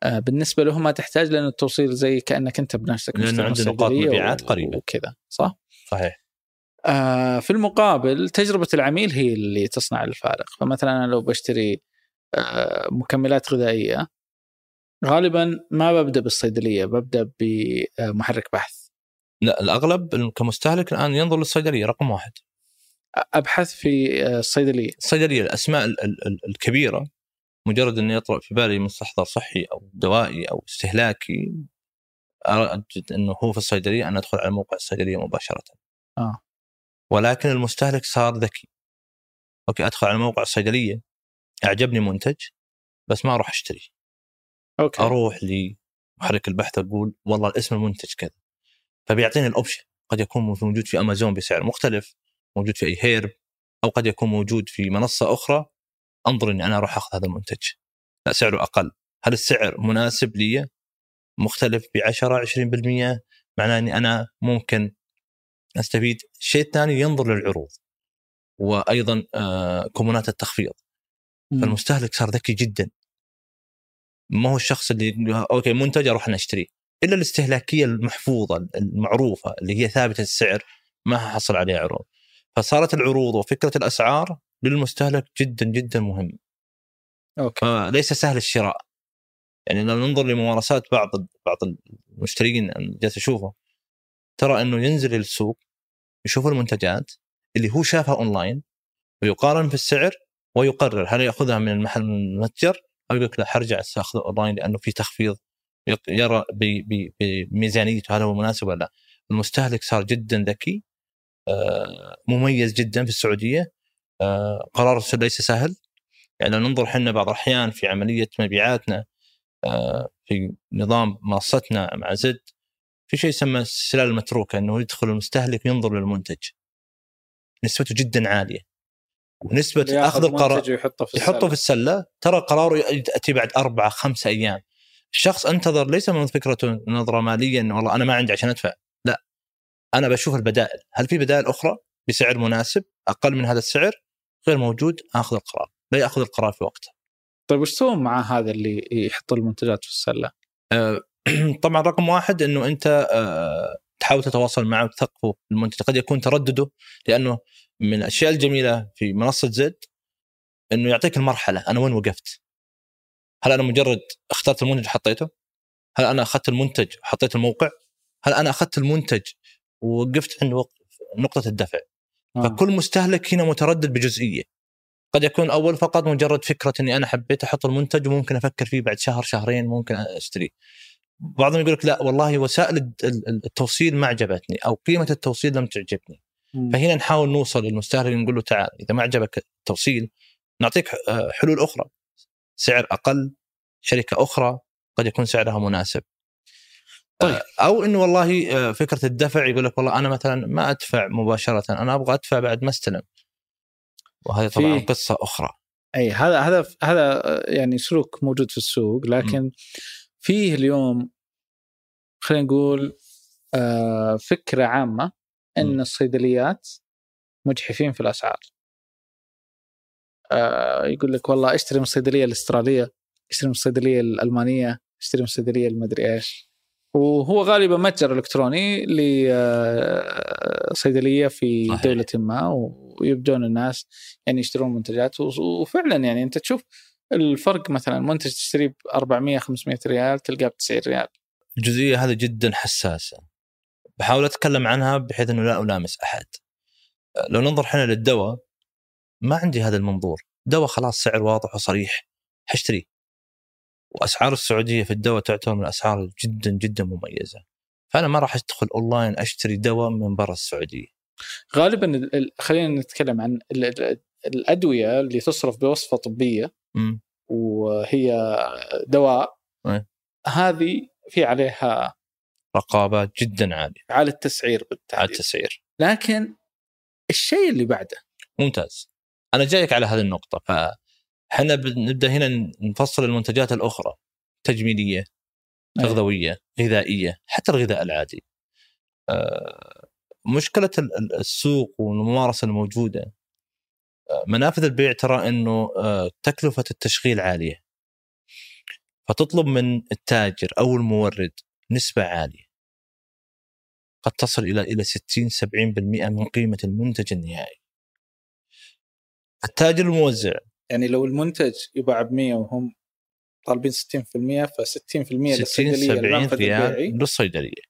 Speaker 2: آه، بالنسبة لهم ما تحتاج لأن التوصيل زي كأنك أنت بنفسك مستلم
Speaker 1: عنده نقاط مبيعات قريبة.
Speaker 2: وكذا صح؟
Speaker 1: صحيح
Speaker 2: آه، في المقابل تجربة العميل هي اللي تصنع الفارق فمثلا أنا لو بشتري آه، مكملات غذائية غالبا ما ببدأ بالصيدلية ببدأ بمحرك بحث
Speaker 1: لا الأغلب كمستهلك الآن ينظر للصيدلية رقم واحد
Speaker 2: أبحث في آه، الصيدلية
Speaker 1: الصيدلية الأسماء ال- ال- ال- الكبيرة مجرد انه يطرا في بالي مستحضر صحي أو دوائي أو استهلاكي اجد إنه هو في الصيدلية أنا أدخل على موقع الصيدلية مباشرة.
Speaker 2: آه.
Speaker 1: ولكن المستهلك صار ذكي. okay أدخل على موقع الصيدلية أعجبني منتج بس ما أروح أشتري.
Speaker 2: okay
Speaker 1: أروح لمحرك البحث أقول والله اسم المنتج كذا. فبيعطيني ال option قد يكون موجود في أمازون بسعر مختلف موجود في iHerb أو قد يكون موجود في منصة أخرى أنظر إني أنا أروح أخذ هذا المنتج. لا سعره أقل. هل السعر مناسب لي؟ مختلف ب 10 20% معناه إني أنا ممكن أستفيد. الشيء الثاني ينظر للعروض وأيضا آه، كوبونات التخفيض. فالمستهلك صار ذكي جدا. ما هو الشخص اللي okay منتج أروح أنا أشتريه. إلا الاستهلاكية المحفوظة المعروفة اللي هي ثابتة السعر ما حصل عليها عروض. فصارت العروض وفكرة الأسعار للمستهلك جدا جدا مهم.
Speaker 2: okay.
Speaker 1: فليس سهل الشراء. يعني لو ننظر لممارسات بعض بعض المشترين جالس اشوفه ترى أنه ينزل السوق يشوف المنتجات اللي هو شافها أونلاين ويقارن في السعر ويقرر هل يأخذها من المحل من المتجر أو يقول لك لا حرجع استاخذه أونلاين لأنه في تخفيض. يرى بميزانيته هل هو مناسب ولا لا. المستهلك صار جدا ذكي آه، مميز جدا في السعودية. آه، قرار ليس سهل. يعني لو ننظر إحنا بعض الأحيان في عملية مبيعاتنا آه، في نظام منصتنا مع زد في شيء يسمى السلال المتروكه إنه يدخل المستهلك ينظر للمنتج. نسبته جدا عالية. ونسبة أخذ القرار
Speaker 2: يحطه في
Speaker 1: يحطه في السلة ترى قراره يأتي بعد اربعة خمسة أيام. الشخص أنتظر ليس من فكرته نظرة مالية إنه والله أنا ما عندي عشان أدفع. أنا بشوف البدائل هل في بدائل أخرى بسعر مناسب أقل من هذا السعر غير موجود آخذ القرار لا يأخذ القرار في وقته
Speaker 2: طيب وش تسوون مع هذا اللي يحط المنتجات في السلة؟
Speaker 1: أه طبعا رقم واحد إنه أنت أه تحاول تتواصل معه وتثقفه المنتج قد يكون تردده لأنه من الأشياء الجميلة في منصة زد إنه يعطيك المرحلة أنا وين وقفت؟ هل أنا مجرد اخترت المنتج وحطيته؟ هل أنا أخذت المنتج وحطيت الموقع؟ هل أنا أخذت المنتج ووقفت عند نقطة الدفع؟ آه. فكل مستهلك هنا متردد بجزئية قد يكون أول فقط مجرد فكرة إني أنا حبيت أحط المنتج وممكن أفكر فيه بعد شهر شهرين ممكن أشتريه بعضهم يقول لك لا والله وسائل التوصيل ما عجبتني أو قيمة التوصيل لم تعجبني مم. فهنا نحاول نوصل للمستهلك نقول له تعال إذا ما عجبك التوصيل نعطيك حلول أخرى سعر أقل شركة أخرى قد يكون سعرها مناسب طيب. آه، أو إنه والله آه، فكرة الدفع يقول لك والله أنا مثلا ما أدفع مباشرة أنا أبغى أدفع بعد ما أستلم وهذه طبعا في... قصة أخرى
Speaker 2: أي هذا هذا هذا يعني سلوك موجود في السوق لكن م. فيه اليوم خلينا نقول آه فكرة عامة إن م. الصيدليات مجحفين في الأسعار آه يقول لك والله اشتري من الصيدلية الأسترالية اشتري من الصيدلية الألمانية اشتري من الصيدلية المدري إيش وهو غالبا متجر إلكتروني لصيدليه في صحيح. دولة ما ويبدون الناس يعني يشترون منتجات. وفعلا يعني أنت تشوف الفرق مثلا منتج تشتريه ب 400 500 ريال تلقاه ب 90 ريال.
Speaker 1: الجزئية هذه جدا حساسة. بحاول أتكلم عنها بحيث إنه لا ألامس أحد. لو ننظر إحنا للدواء ما عندي هذا المنظور. دواء خلاص سعر واضح وصريح حشتري وأسعار السعودية في الدواء تعتبر من الاسعار جدا جدا مميزة. فأنا ما راح أدخل أونلاين أشتري دواء من برا السعودية.
Speaker 2: غالبا خلينا نتكلم عن الأدوية اللي تصرف بوصفة طبية م. وهي دواء. م. هذه في عليها
Speaker 1: رقابه جدا عالية.
Speaker 2: على التسعير بالتحديد.
Speaker 1: على التسعير.
Speaker 2: لكن الشيء اللي بعده.
Speaker 1: ممتاز. أنا جايك على هذه النقطة إحنا بنبدا هنا نفصل المنتجات الأخرى تجميلية تغذويه غذائية حتى الغذاء العادي. آه، مشكلة السوق والممارسة الموجودة آه، منافذ البيع ترى إنه آه، تكلفة التشغيل عالية. فتطلب من التاجر أو المورد نسبة عالية. قد تصل إلى إلى 60 70% من قيمة المنتج النهائي. التاجر الموزع
Speaker 2: يعني لو المنتج يباع ب 100 وهم طالبين 60% ف 60% للصيدلية
Speaker 1: 70 ريال للصيدلية.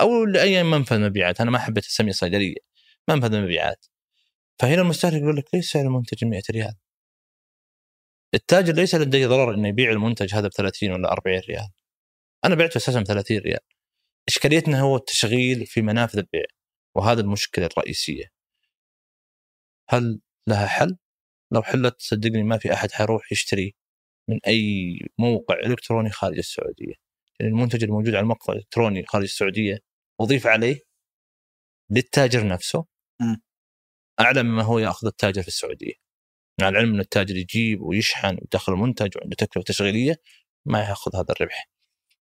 Speaker 1: أو لأي منفذ مبيعات. أنا ما حبيت أسميه صيدلية. منفذ مبيعات. فهنا المستهلك يقول لك ليش سعر المنتج 100 ريال؟ التاجر ليس لديه ضرر إنه يبيع المنتج هذا ب 30 ولا 40 ريال. أنا بعته أساسا ب 30 ريال. إشكاليتنا هو التشغيل في منافذ البيع وهذا المشكلة الرئيسية. هل لها حل؟ لو حلت صدقني ما في أحد حيروح يشتري من أي موقع إلكتروني خارج السعودية. يعني المنتج الموجود على الموقع الإلكتروني خارج السعودية أضيف عليه للتاجر نفسه م. اعلى مما هو يأخذ التاجر في السعودية. مع العلم إن التاجر يجيب ويشحن ويدخل المنتج وعنده تكلفة تشغيلية ما يأخذ هذا الربح.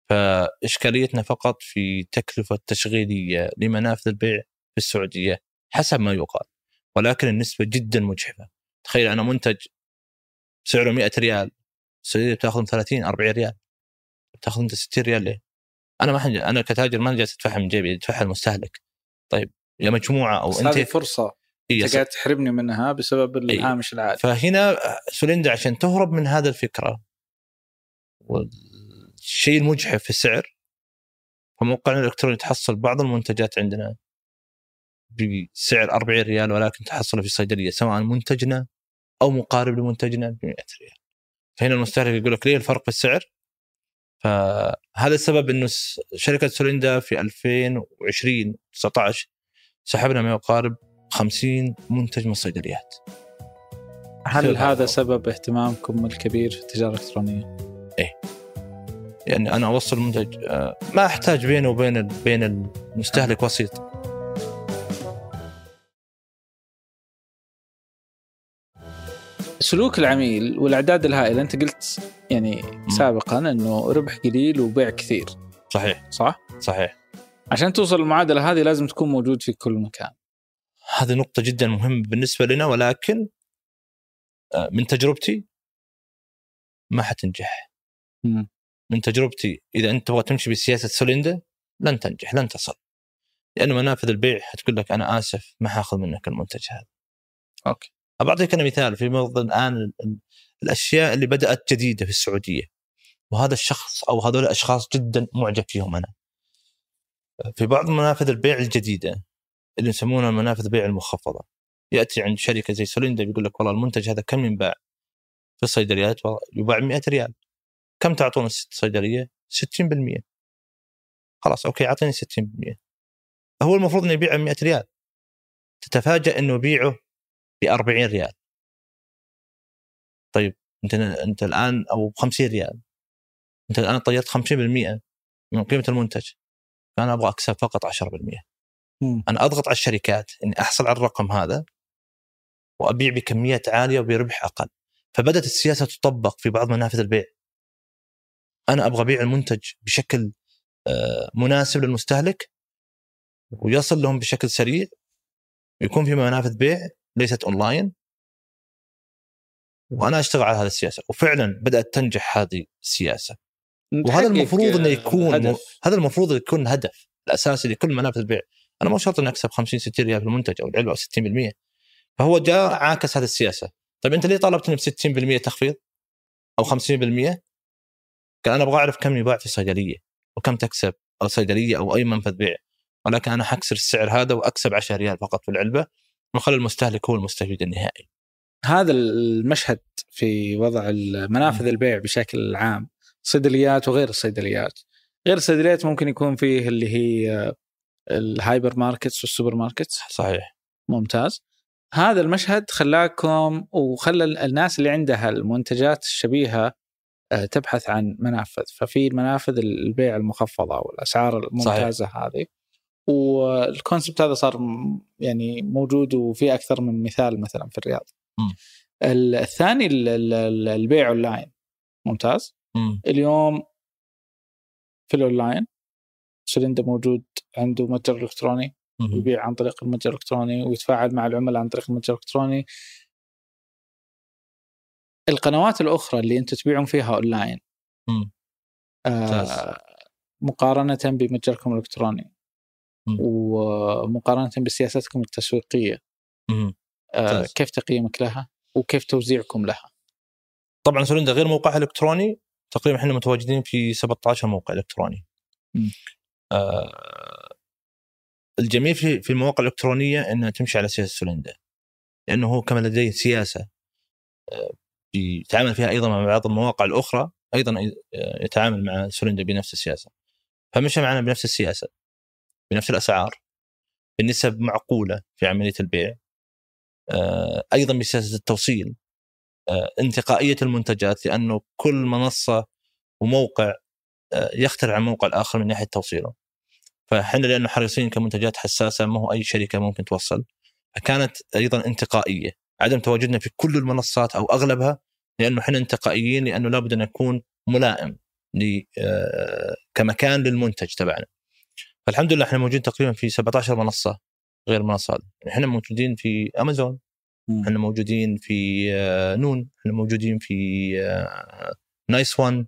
Speaker 1: فإشكاليتنا فقط في تكلفة تشغيلية لمنافذ البيع في السعودية حسب ما يقال. ولكن النسبة جدا مجحفة. تخيل أنا منتج سعره 100 ريال السعودية بتاخذ 30 40 ريال. بتاخذ أنت 60 ريال ليه؟ أنا ما حنجي. أنا كتاجر ما جالس ادفعها من جيبي ادفعها المستهلك طيب يا مجموعة أو
Speaker 2: أنت هذه فرصة. أنت قاعد تحرمني منها بسبب الهامش العالي
Speaker 1: فهنا سوليندا عشان تهرب من هذا الفكرة والشيء المجحف في السعر فموقعنا الالكتروني تحصل بعض المنتجات عندنا بسعر 40 ريال ولكن تحصله في الصيدليه سواء منتجنا أو مقارب لمنتجنا ب 100 ريال. فهنا المستهلك يقول لك ليه الفرق في السعر؟ فهذا السبب إنه شركة سوليندا في 2020 19 سحبنا ما يقارب 50 منتج من الصيدليات
Speaker 2: هل هذا
Speaker 1: هذا.
Speaker 2: سبب اهتمامكم الكبير في التجارة الإلكترونية؟
Speaker 1: يعني أنا أوصل منتج آه، ما أحتاج بينه وبين بين المستهلك وسيط
Speaker 2: سلوك العميل والأعداد الهائلة أنت قلت يعني سابقا إنه ربح قليل وبيع كثير
Speaker 1: صحيح
Speaker 2: صح؟
Speaker 1: صحيح
Speaker 2: عشان توصل للمعادلة هذه لازم تكون موجود في كل مكان.
Speaker 1: هذه نقطة جدا مهمة بالنسبة لنا ولكن آه، من تجربتي ما حتنجح
Speaker 2: مم.
Speaker 1: من تجربتي إذا أنت تبغى تمشي بسياسة سوليندا لن تنجح لن تصل لأن منافذ البيع حتقول لك أنا آسف ما حأخذ منك المنتج هذا
Speaker 2: okay.
Speaker 1: بعطيك أنا مثال في موضوع الآن ال- ال- الأشياء اللي بدأت جديدة في السعودية. وهذا الشخص أو هذول الأشخاص جدا معجب فيهم أنا. في بعض منافذ البيع الجديدة اللي يسمونها منافذ البيع المخفضة. يأتي عند شركة زي سوليندا بيقول لك والله المنتج هذا كم ينباع؟ في الصيدليات يباع 100 ريال. كم تعطون الصيدلية 60% خلاص okay أعطيني 60% هو المفروض إنه يبيعه 100 ريال. تتفاجأ إنه يبيعه ب 40 ريال. طيب أنت أنت الآن أو ب 50 ريال. أنت الآن طيرت 50% من قيمة المنتج. فانا أبغى أكسب فقط 10%
Speaker 2: مم.
Speaker 1: أنا أضغط على الشركات إني أحصل على الرقم هذا وأبيع بكميات عالية وبربح أقل. فبدأت السياسة تطبق في بعض منافذ البيع. أنا أبغى أبيع المنتج بشكل آه، مناسب للمستهلك ويصل لهم بشكل سريع يكون في منافذ بيع ليست اونلاين وأنا أشتغل على هذه السياسة. وفعلا بدأت تنجح هذه السياسة. وهذا المفروض إنه
Speaker 2: آه،
Speaker 1: يكون
Speaker 2: هدف.
Speaker 1: هذا المفروض يكون الهدف الأساسي لكل منافذ البيع. أنا مو شرط إني أكسب 50 60 ريال في المنتج أو العلبة أو 60% فهو جاء عاكس هذه السياسة. طيب أنت ليه طلبتني ب 60% تخفيض؟ أو 50% قال أنا أبغى أعرف كم يباع في الصيدليه وكم تكسب أو صيدلية أو أي منفذ بيع. ولكن أنا حكسر السعر هذا وأكسب 10 ريال فقط في العلبة. وخلي المستهلك هو المستفيد النهائي.
Speaker 2: هذا المشهد في وضع منافذ البيع بشكل عام صيدليات وغير الصيدليات. غير الصيدليات ممكن يكون فيه اللي هي ال hypermarkets وال supermarkets.
Speaker 1: صحيح.
Speaker 2: ممتاز. هذا المشهد خلاكم وخلى الناس اللي عندها المنتجات الشبيهة آه، تبحث عن منافذ. ففي منافذ البيع المخفضة والأسعار الممتازة صحيح. هذه. وال concept هذا صار يعني موجود وفي أكثر من مثال مثلا في الرياض. الثاني ال- ال- ال- البيع أونلاين ممتاز
Speaker 1: مم.
Speaker 2: اليوم في الأونلاين سوليندا موجود عنده متجر إلكتروني
Speaker 1: مم.
Speaker 2: يبيع عن طريق المتجر الالكتروني ويتفاعل مع العملاء عن طريق المتجر الالكتروني القنوات الأخرى اللي أنتم تبيعون فيها
Speaker 1: أونلاين.
Speaker 2: آه مقارنة بمتجركم
Speaker 1: الإلكتروني.
Speaker 2: ومقارنة بسياستكم
Speaker 1: التسويقية.
Speaker 2: آه. كيف تقييمك لها وكيف توزيعكم لها
Speaker 1: طبعا سوليندا غير موقع إلكتروني تقريبا إحنا متواجدين في 17 موقع
Speaker 2: إلكتروني.
Speaker 1: آه الجميل في في المواقع الإلكترونية إنها تمشي على سياسة سوليندا لأنه هو كما لديه سياسة آه يتعامل فيها أيضا مع بعض المواقع الأخرى أيضا آه، يتعامل مع سوليندا بنفس السياسة. فمشى معنا بنفس السياسة بنفس الأسعار بنسب معقولة في عملية البيع آه، أيضا بسياسه التوصيل آه، انتقائية المنتجات لأنه كل منصة وموقع آه، يختلف عن موقع الآخر من ناحية توصيله. فاحنا لأنه حريصين كمنتجات حساسة ما هو أي شركة ممكن توصل فكانت أيضا انتقائية عدم تواجدنا في كل المنصات أو أغلبها لأنه إحنا انتقائيين لأنه لابد أن يكون ملائم كمكان للمنتج تبعنا. فالحمد لله إحنا موجودين تقريبا في 17 منصة غير المنصة هذه، إحنا موجودين في أمازون إحنا موجودين في آه، نون إحنا موجودين في آه، Nice One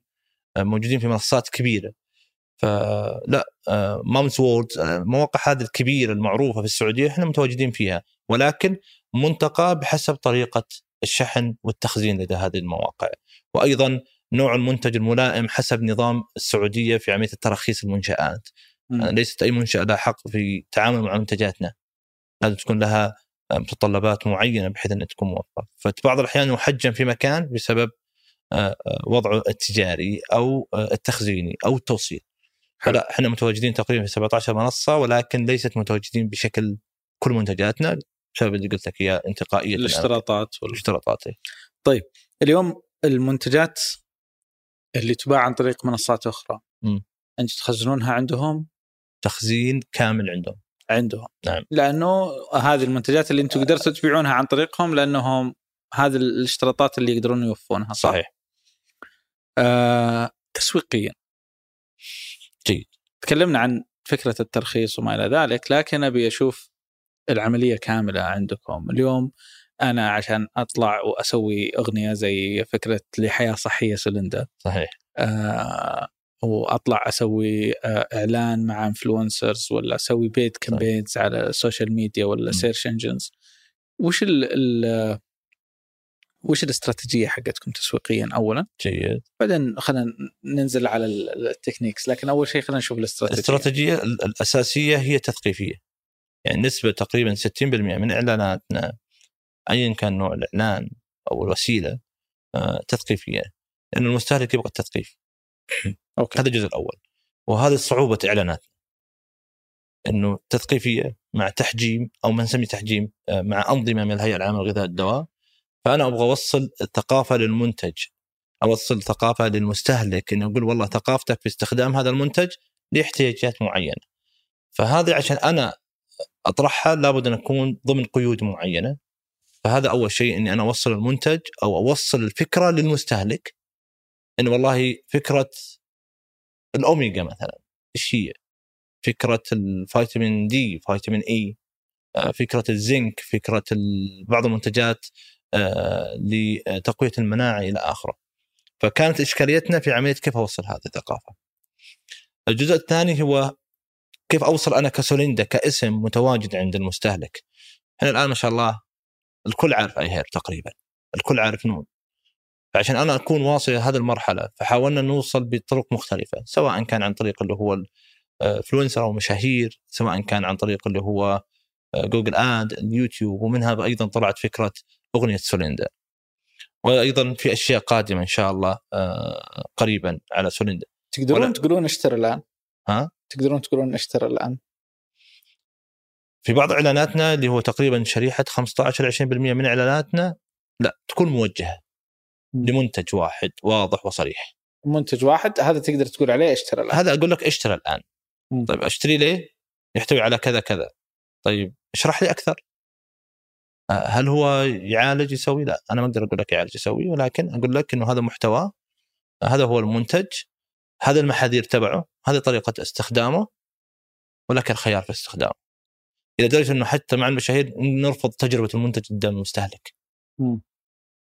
Speaker 1: آه، موجودين في منصات كبيرة. فلا Mumzworld المواقع هذه الكبيرة المعروفة في السعودية إحنا متواجدين فيها. ولكن منتقى بحسب طريقة الشحن والتخزين لدى هذه المواقع. وأيضا نوع المنتج الملائم حسب نظام السعودية في عملية التراخيص المنشآت. ليست أي منشأة لها حق في التعامل مع منتجاتنا. لازم تكون لها آه، متطلبات معينة بحيث انها تكون موفره ففي بعض الأحيان يحجم في مكان بسبب آه، آه، وضعه التجاري أو التخزيني أو التوصيل. فلا إحنا متواجدين تقريبا في 17 منصة ولكن ليست متواجدين بشكل كل منتجاتنا بسبب اللي قلت لك إياه انتقائيه
Speaker 2: الاشتراطات وال...
Speaker 1: الاشتراطات
Speaker 2: اليوم المنتجات اللي تباع عن طريق منصات أخرى
Speaker 1: مم.
Speaker 2: انت تخزنونها عندهم؟
Speaker 1: تخزين كامل عندهم.
Speaker 2: عندهم.
Speaker 1: نعم.
Speaker 2: لأنه هذه المنتجات اللي أنتم قدرتوا تبيعونها عن طريقهم لأنهم هذه الاشتراطات اللي يقدرون يوفونها صح؟
Speaker 1: صحيح.
Speaker 2: آه تسويقيا.
Speaker 1: جيد.
Speaker 2: تكلمنا عن فكرة الترخيص وما إلى ذلك لكن أبي أشوف العملية كاملة عندكم. اليوم أنا عشان أطلع وأسوي أغنية زي فكرة لحياة صحية سلندا
Speaker 1: صحيح.
Speaker 2: آه وأطلع أسوي آه إعلان مع influencers ولا أسوي paid campaigns على ال social media
Speaker 1: ولا.
Speaker 2: search engines وش ال ال وش الاستراتيجية حقتكم تسويقيا اولا؟
Speaker 1: جيد.
Speaker 2: بعدين خلينا ننزل على ال- ال techniques لكن أول شيء خلينا نشوف الاستراتيجية.
Speaker 1: الاستراتيجية ال- الأساسية هي تثقيفية. يعني نسبة تقريبا 60% من إعلاناتنا ايا كان نوع الإعلان أو الوسيلة آه، تثقيفية. لأن المستهلك يبغى التثقيف.
Speaker 2: أوكي.
Speaker 1: هذا الجزء الأول. وهذه صعوبه اعلاناتنا إنه تثقيفية مع تحجيم أو ما نسميه تحجيم آه، مع أنظمة من الهيئة العامة للغذاء والدواء فأنا أبغى أوصل الثقافه للمنتج. أوصل ثقافة للمستهلك إنه أقول والله ثقافتك في استخدام هذا المنتج لاحتياجات معينة. فهذه عشان أنا أطرحها لابد أن أكون ضمن قيود معينة. فهذا أول شيء إني أنا أوصل المنتج أو أوصل الفكرة للمستهلك. إنه والله فكرة الأوميجا مثلا إيش هي؟ فكرة الفيتامين دي، فيتامين اي، آه، فكرة الزنك، فكرة بعض المنتجات آه، لتقوية المناعة إلى آخره. فكانت إشكاليتنا في عملية كيف أوصل هذه الثقافة. الجزء الثاني هو كيف أوصل أنا كسوليندا كاسم متواجد عند المستهلك. إحنا الآن ما شاء الله الكل عارف iHerb تقريبا. الكل عارف نون. فعشان أنا أكون واصل إلى هذه المرحلة فحاولنا نوصل بطرق مختلفة سواء كان عن طريق اللي هو ال influencer أو مشاهير سواء كان عن طريق اللي هو آه، Google Ad اليوتيوب ومنها أيضا طلعت فكرة أغنية سوليندا. وأيضا في أشياء قادمة إن شاء الله آه، قريبا على سوليندا.
Speaker 2: تقدرون
Speaker 1: ولا-
Speaker 2: تقولون اشتري الآن؟
Speaker 1: ها؟
Speaker 2: تقدرون تقولون اشتري الآن؟
Speaker 1: في بعض إعلاناتنا اللي هو تقريبا شريحة 15 20% من إعلاناتنا لا تكون موجهة. لمنتج واحد واضح وصريح
Speaker 2: منتج واحد هذا تقدر تقول عليه اشتري الآن
Speaker 1: هذا أقول لك اشتري الآن
Speaker 2: مم.
Speaker 1: طيب أشتري ليه؟ يحتوي على كذا كذا طيب اشرح لي أكثر آه، هل هو يعالج يسوي؟ لا أنا ما أقدر أقول لك يعالج يسوي ولكن أقول لك إنه هذا محتواه هذا هو المنتج هذا المحاذير تبعه هذه طريقة استخدامه ولك الخيار في استخدامه إلى درجة إنه حتى مع المشاهير نرفض تجربة المنتج قدام المستهلك
Speaker 2: مم.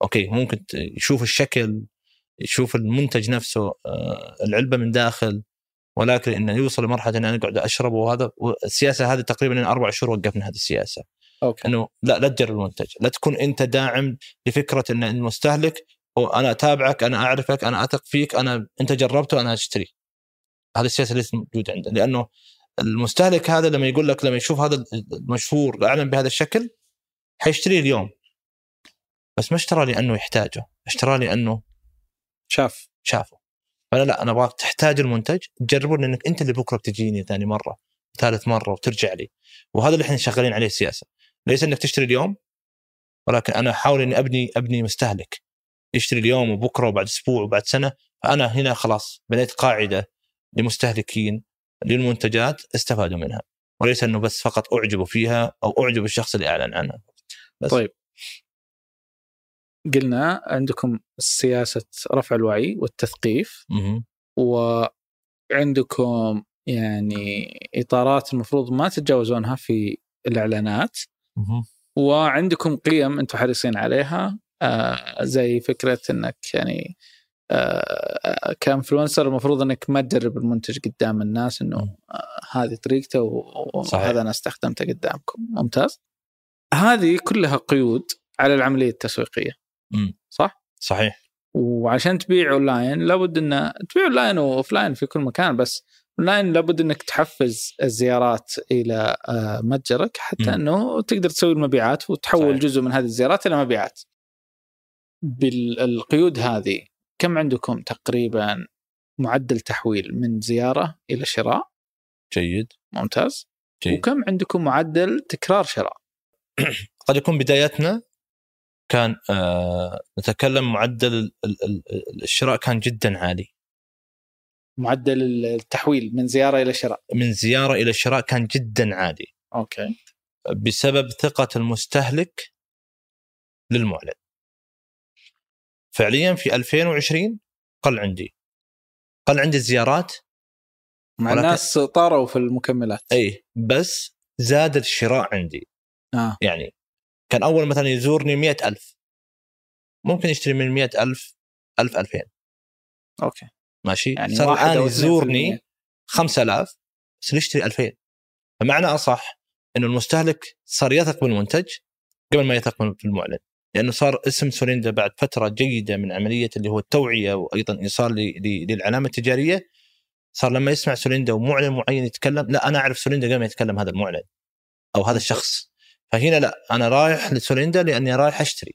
Speaker 1: okay ممكن يشوف الشكل يشوف المنتج نفسه آه، العلبة من داخل ولكن إنه يوصل لمرحلة إن أنا أقعد اشرب وهذا السياسة هذه تقريبا إن أربع شهور وقفنا هذه السياسة.
Speaker 2: okay.
Speaker 1: إنه لا لا تجرب المنتج. لا تكون أنت داعم لفكرة إن المستهلك هو أنا أتابعك أنا أعرفك أنا أثق فيك أنا أنت جربته أنا اشتري هذه السياسة ليست موجودة عندنا. لأنه المستهلك هذا لما يقول لك لما يشوف هذا المشهور اعلن بهذا الشكل حيشتريه اليوم. بس ما اشترى لأنه يحتاجه اشترى لأنه
Speaker 2: شاف.
Speaker 1: شافه. فانا لا أنا ابغاك تحتاج المنتج تجربه لانك انت اللي بكره بتجيني ثاني مرة ثالث مرة وترجع لي. وهذا اللي إحنا شغالين عليه السياسة. ليس انك تشتري اليوم ولكن أنا احاول اني ابني ابني مستهلك. يشتري اليوم وبكرة وبعد أسبوع وبعد سنة فانا هنا خلاص بنيت قاعدة لمستهلكين للمنتجات استفادوا منها. وليس انه بس فقط اعجبوا فيها أو اعجب الشخص اللي اعلن عنها. بس.
Speaker 2: طيب. قلنا عندكم سياسة رفع الوعي والتثقيف. وعندكم يعني إطارات المفروض ما تتجاوزونها في
Speaker 1: الإعلانات.
Speaker 2: وعندكم قيم أنتم حريصين عليها آه زي فكرة إنك يعني آه كإنفلونسر المفروض إنك ما تجرب المنتج قدام الناس إنه آه هذه طريقته. وهذا أنا استخدمته قدامكم ممتاز هذه كلها قيود على العملية التسويقية
Speaker 1: مم.
Speaker 2: صح؟
Speaker 1: صحيح
Speaker 2: وعشان تبيع أونلاين لابد ان تبيع online و offline في كل مكان بس أونلاين لابد إنك تحفز الزيارات إلى آه، متجرك حتى
Speaker 1: مم.
Speaker 2: إنه تقدر تسوي المبيعات وتحول
Speaker 1: صحيح.
Speaker 2: جزء من هذه الزيارات إلى مبيعات. بالقيود هذه كم عندكم تقريبا معدل تحويل من زيارة إلى شراء؟
Speaker 1: جيد
Speaker 2: ممتاز.
Speaker 1: جيد
Speaker 2: وكم عندكم معدل تكرار شراء؟
Speaker 1: قد يكون بدايتنا كان آه نتكلم معدل ال- ال- ال- الشراء كان جدا عالي.
Speaker 2: معدل التحويل من زيارة إلى شراء.
Speaker 1: من زيارة إلى شراء كان جدا عالي.
Speaker 2: أوكي.
Speaker 1: بسبب ثقة المستهلك للمعلن. فعليا في 2020 قل عندي. قل عندي الزيارات
Speaker 2: مع الناس طاروا في المكملات.
Speaker 1: اي بس زاد الشراء عندي.
Speaker 2: آه.
Speaker 1: يعني كان أول مثلا يزورني مئة ألف. ممكن يشتري من مئة ألف ألف ألفين.
Speaker 2: okay.
Speaker 1: ماشي؟
Speaker 2: يعني
Speaker 1: صار الآن
Speaker 2: أو
Speaker 1: يزورني
Speaker 2: 2%.
Speaker 1: 5000 بس يشتري 2000 فمعنى أصح إنه المستهلك صار يثق بالمنتج قبل ما يثق بالمعلن لأنه صار اسم سوليندا بعد فترة جيدة من عملية اللي هو التوعية وأيضا إيصال ل- ل- للعلامة التجارية. صار لما يسمع سوليندا ومعلن معين يتكلم لا أنا أعرف سوليندا قبل ما يتكلم هذا المعلن أو هذا الشخص. فهنا لا أنا رايح لسوليندا لأني رايح أشتري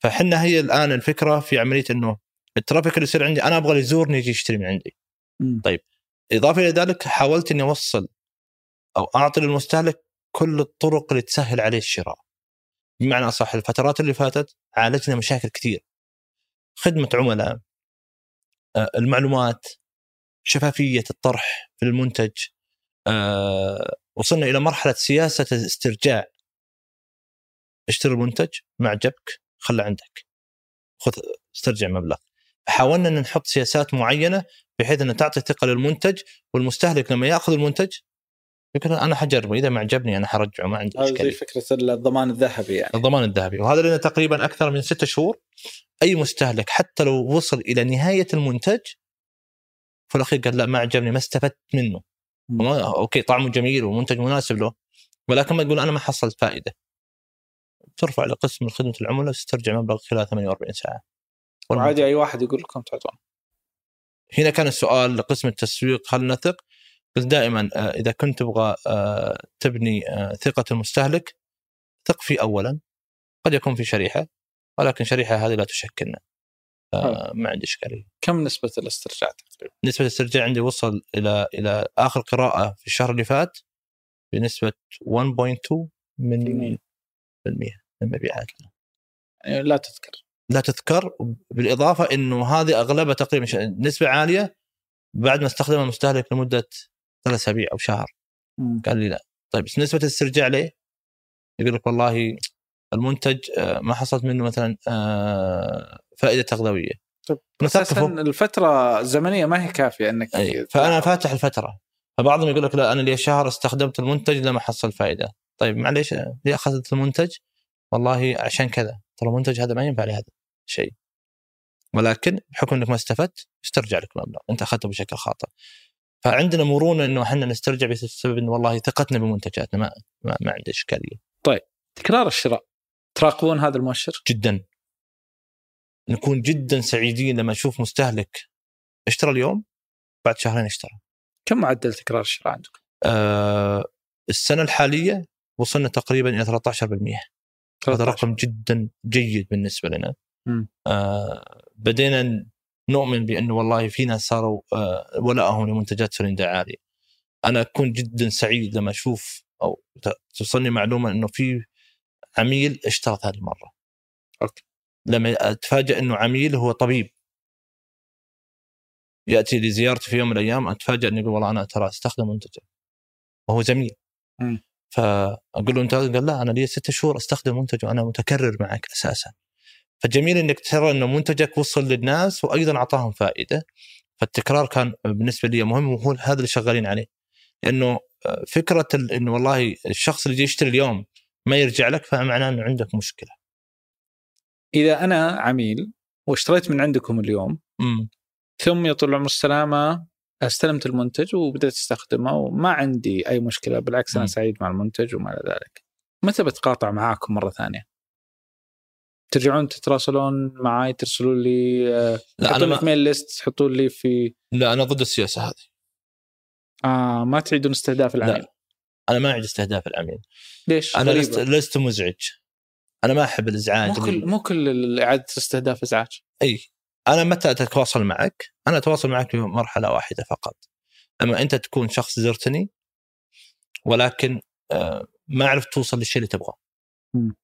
Speaker 1: فحنا هي الآن الفكرة في عملية إنه الترافيك اللي يصير عندي أنا أبغى اللي يزورني يجي يشتري من عندي
Speaker 2: مم.
Speaker 1: إضافة إلى ذلك حاولت إني أوصل أو أعطي للمستهلك كل الطرق اللي تسهل عليه الشراء. بمعنى أصح الفترات اللي فاتت عالجنا مشاكل كثير. خدمة عملاء آه، المعلومات شفافية الطرح في المنتج آه، وصلنا إلى مرحلة سياسة الاسترجاع اشتري المنتج ما عجبك خله عندك. خذ استرجع مبلغ. حاولنا إن نحط سياسات معينة بحيث انها تعطي ثقة للمنتج والمستهلك لما يأخذ المنتج يقول أنا حجربه إذا ما عجبني أنا حرجعه ما عندي
Speaker 2: هذا زي فكرة الضمان الذهبي يعني.
Speaker 1: الضمان الذهبي. وهذا لنا تقريبا أكثر من ستة شهور. أي مستهلك حتى لو وصل إلى نهاية المنتج في الأخير قال لا ما عجبني ما استفدت منه. أوكي طعمه جميل ومنتج مناسب له ولكن ما يقول أنا ما حصلت فائدة. ترفع لقسم خدمه العملاء وتسترجع مبلغ خلال 48 ساعة
Speaker 2: وعادي أي واحد يقول لكم تعطون
Speaker 1: هنا كان السؤال لقسم التسويق هل نثق؟ قلت دائما آه، إذا كنت تبغى آه، تبني آه، ثقة المستهلك ثق فيه اولا قد يكون في شريحة ولكن شريحة هذه لا تشكلنا ما عندي إشكالية.
Speaker 2: كم نسبة الاسترجاع تقريبا؟
Speaker 1: نسبة الاسترجاع عندي وصل إلى إلى آخر قراءة في الشهر اللي فات بنسبة 1.2 من. بالمئة من مبيعاتنا.
Speaker 2: يعني لا تذكر
Speaker 1: لا تذكر بالإضافة إنه هذه أغلبها تقريبا نسبة عالية بعد ما استخدمها المستهلك لمدة ثلاث أسابيع أو شهر
Speaker 2: مم.
Speaker 1: قال لي لا طيب بس نسبة الاسترجاع ليه؟ يقول لك والله المنتج آه، ما حصلت منه مثلا آه، فائدة تغذوية
Speaker 2: طيب أساسا
Speaker 1: نثقفه
Speaker 2: الفترة الزمنية ما هي كافية إنك
Speaker 1: أي. فأنا فاتح الفترة فبعضهم يقول لك لا أنا لي شهر استخدمت المنتج لما حصل فائدة طيب معليش ليه أخذت المنتج؟ والله عشان كذا ترى المنتج هذا ما ينفع لهذا الشيء. ولكن بحكم إنك ما استفدت استرجع لك المبلغ. أنت أخذته بشكل خاطئ. فعندنا مرونة إنه إحنا نسترجع بسبب إنه والله ثقتنا بمنتجاتنا ما ما, ما عندي إشكالية.
Speaker 2: تكرار الشراء. تراقبون هذا المؤشر؟
Speaker 1: جدا. نكون جدا سعيدين لما نشوف مستهلك اشترى اليوم بعد شهرين اشترى.
Speaker 2: كم معدل تكرار الشراء عندكم؟
Speaker 1: آه السنة الحالية وصلنا تقريبا إلى 13% هذا
Speaker 2: 13.
Speaker 1: رقم جدا جيد بالنسبة لنا. آه بدينا نؤمن بانه والله في ناس صاروا آه ولائهم لمنتجات سوليندا عالي أنا أكون جدا سعيد لما أشوف أو توصلني معلومة إنه في عميل اشترى ثاني مره
Speaker 2: okay.
Speaker 1: لما اتفاجئ إنه عميل هو طبيب يأتي لزيارتي في يوم من الأيام اتفاجئ إنه يقول والله أنا ترى أستخدم منتجك وهو زميل
Speaker 2: مم.
Speaker 1: فأقول له أنت قال لا أنا لي ستة شهور أستخدم منتج وأنا متكرر معك أساسا. فجميل إنك ترى إنه منتجك وصل للناس وأيضا أعطاهم فائدة. فالتكرار كان بالنسبة لي مهم وهو هذا اللي شغالين عليه. لأنه آه، فكرة إنه والله الشخص اللي يجي يشتري اليوم ما يرجع لك فمعناه إنه عندك مشكلة.
Speaker 2: إذا أنا عميل واشتريت من عندكم اليوم
Speaker 1: امم
Speaker 2: ثم يا طول العمر السلامه استلمت المنتج وبدأت أستخدمه وما عندي أي مشكلة بالعكس
Speaker 1: أنا.
Speaker 2: سعيد مع المنتج وما إلى ذلك. متى بتقاطع معاكم مرة ثانية؟ ترجعون تتراسلون معي ترسلون لي آه،
Speaker 1: لا
Speaker 2: أنا
Speaker 1: ما
Speaker 2: ميل ليست تحطون لي في
Speaker 1: لا أنا ضد السياسة هذه
Speaker 2: آه ما تعيدون استهداف العميل
Speaker 1: أنا ما اعد استهداف العميل
Speaker 2: ليش؟ أنا.
Speaker 1: لست لست مزعج أنا ما أحب الإزعاج
Speaker 2: مو كل مو كل اعاده استهداف إزعاج
Speaker 1: إي أنا متى أتواصل معك؟ أنا أتواصل معك في مرحلة واحدة فقط. أما أنت تكون شخص زرتني ولكن آه، ما عرفت توصل للشيء اللي تبغاه.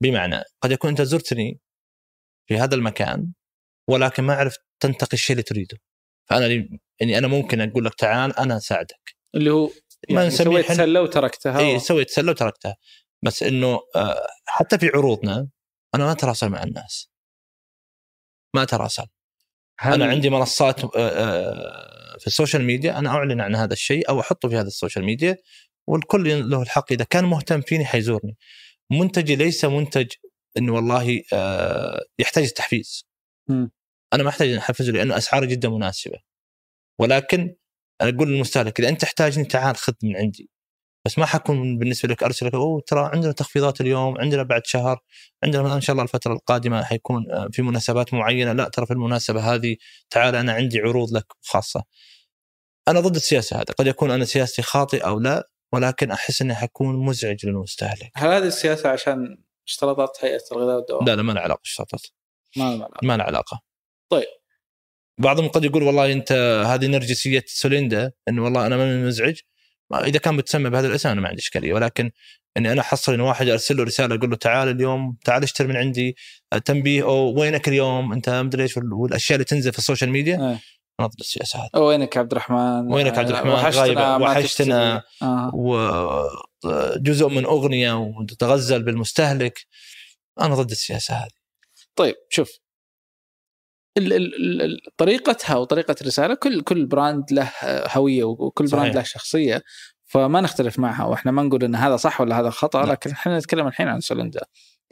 Speaker 1: بمعنى قد يكون أنت زرتني في هذا المكان ولكن ما عرفت تنتقي الشيء اللي تريده فأنا لي- يعني أنا ممكن أقول لك تعال أنا أساعدك
Speaker 2: اللي هو
Speaker 1: ما
Speaker 2: يعني
Speaker 1: نسميه
Speaker 2: سويت سلة وتركتها
Speaker 1: اي سويت سلة وتركتها بس إنه آه، حتى في عروضنا أنا ما أتراسل مع الناس ما أتراسل
Speaker 2: هل-
Speaker 1: أنا عندي منصات آه، آه، في ال social media أنا أعلن عن هذا الشيء أو أحطه في هذا ال social media والكل له الحق. إذا كان مهتم فيني حيزورني. منتجي ليس منتج انه والله آه، يحتاج تحفيز
Speaker 2: مم.
Speaker 1: أنا ما أحتاج إن أحفزه لأنه أسعاره جدا مناسبة. ولكن أنا أقول للمستهلك إذا أنت تحتاجني تعال خذ من عندي. بس ما حكون بالنسبة لك أرسل لك أوه ترى عندنا تخفيضات اليوم عندنا بعد شهر عندنا إن شاء الله الفترة القادمة حيكون آه، في مناسبات معينة لا ترى في المناسبة هذه تعال أنا عندي عروض لك خاصة أنا ضد السياسة هذا قد يكون أنا سياستي خاطئ أو لا ولكن أحس إني حكون مزعج للمستهلك
Speaker 2: هل هذه السياسة عشان اشتراطات هيئة الغذاء والدواء؟
Speaker 1: لا لا ما له علاقة بالاشتراطات
Speaker 2: ما لها علاقة.
Speaker 1: ما له علاقة
Speaker 2: طيب.
Speaker 1: بعضهم قد يقول والله أنت هذه نرجسية سوليندا انه والله أنا ماني مزعج ما- إذا كان بتسمى بهذا الاسم أنا ما عندي إشكالية ولكن إني أنا أحصل إن واحد ارسل له رسالة أقول له تعال اليوم تعال اشتري من عندي آه، تنبيه أو وينك اليوم أنت مدري إيش وال- والأشياء اللي تنزل في ال social media
Speaker 2: إيه.
Speaker 1: أنا ضد السياسة هذه
Speaker 2: وينك يا عبد الرحمن؟
Speaker 1: وينك عبد الرحمن؟
Speaker 2: وحشتنا
Speaker 1: غايب-
Speaker 2: ما
Speaker 1: وحشتنا.
Speaker 2: آه.
Speaker 1: وجزء من أغنية وتتغزل بالمستهلك أنا ضد السياسة هذه
Speaker 2: طيب شوف طريقتها وطريقة الرساله كل كل brand له هوية وكل
Speaker 1: صحيح.
Speaker 2: brand له شخصية فما نختلف معها وإحنا ما نقول إن هذا صح ولا هذا خطأ
Speaker 1: لا.
Speaker 2: لكن إحنا نتكلم الحين عن سوليندا.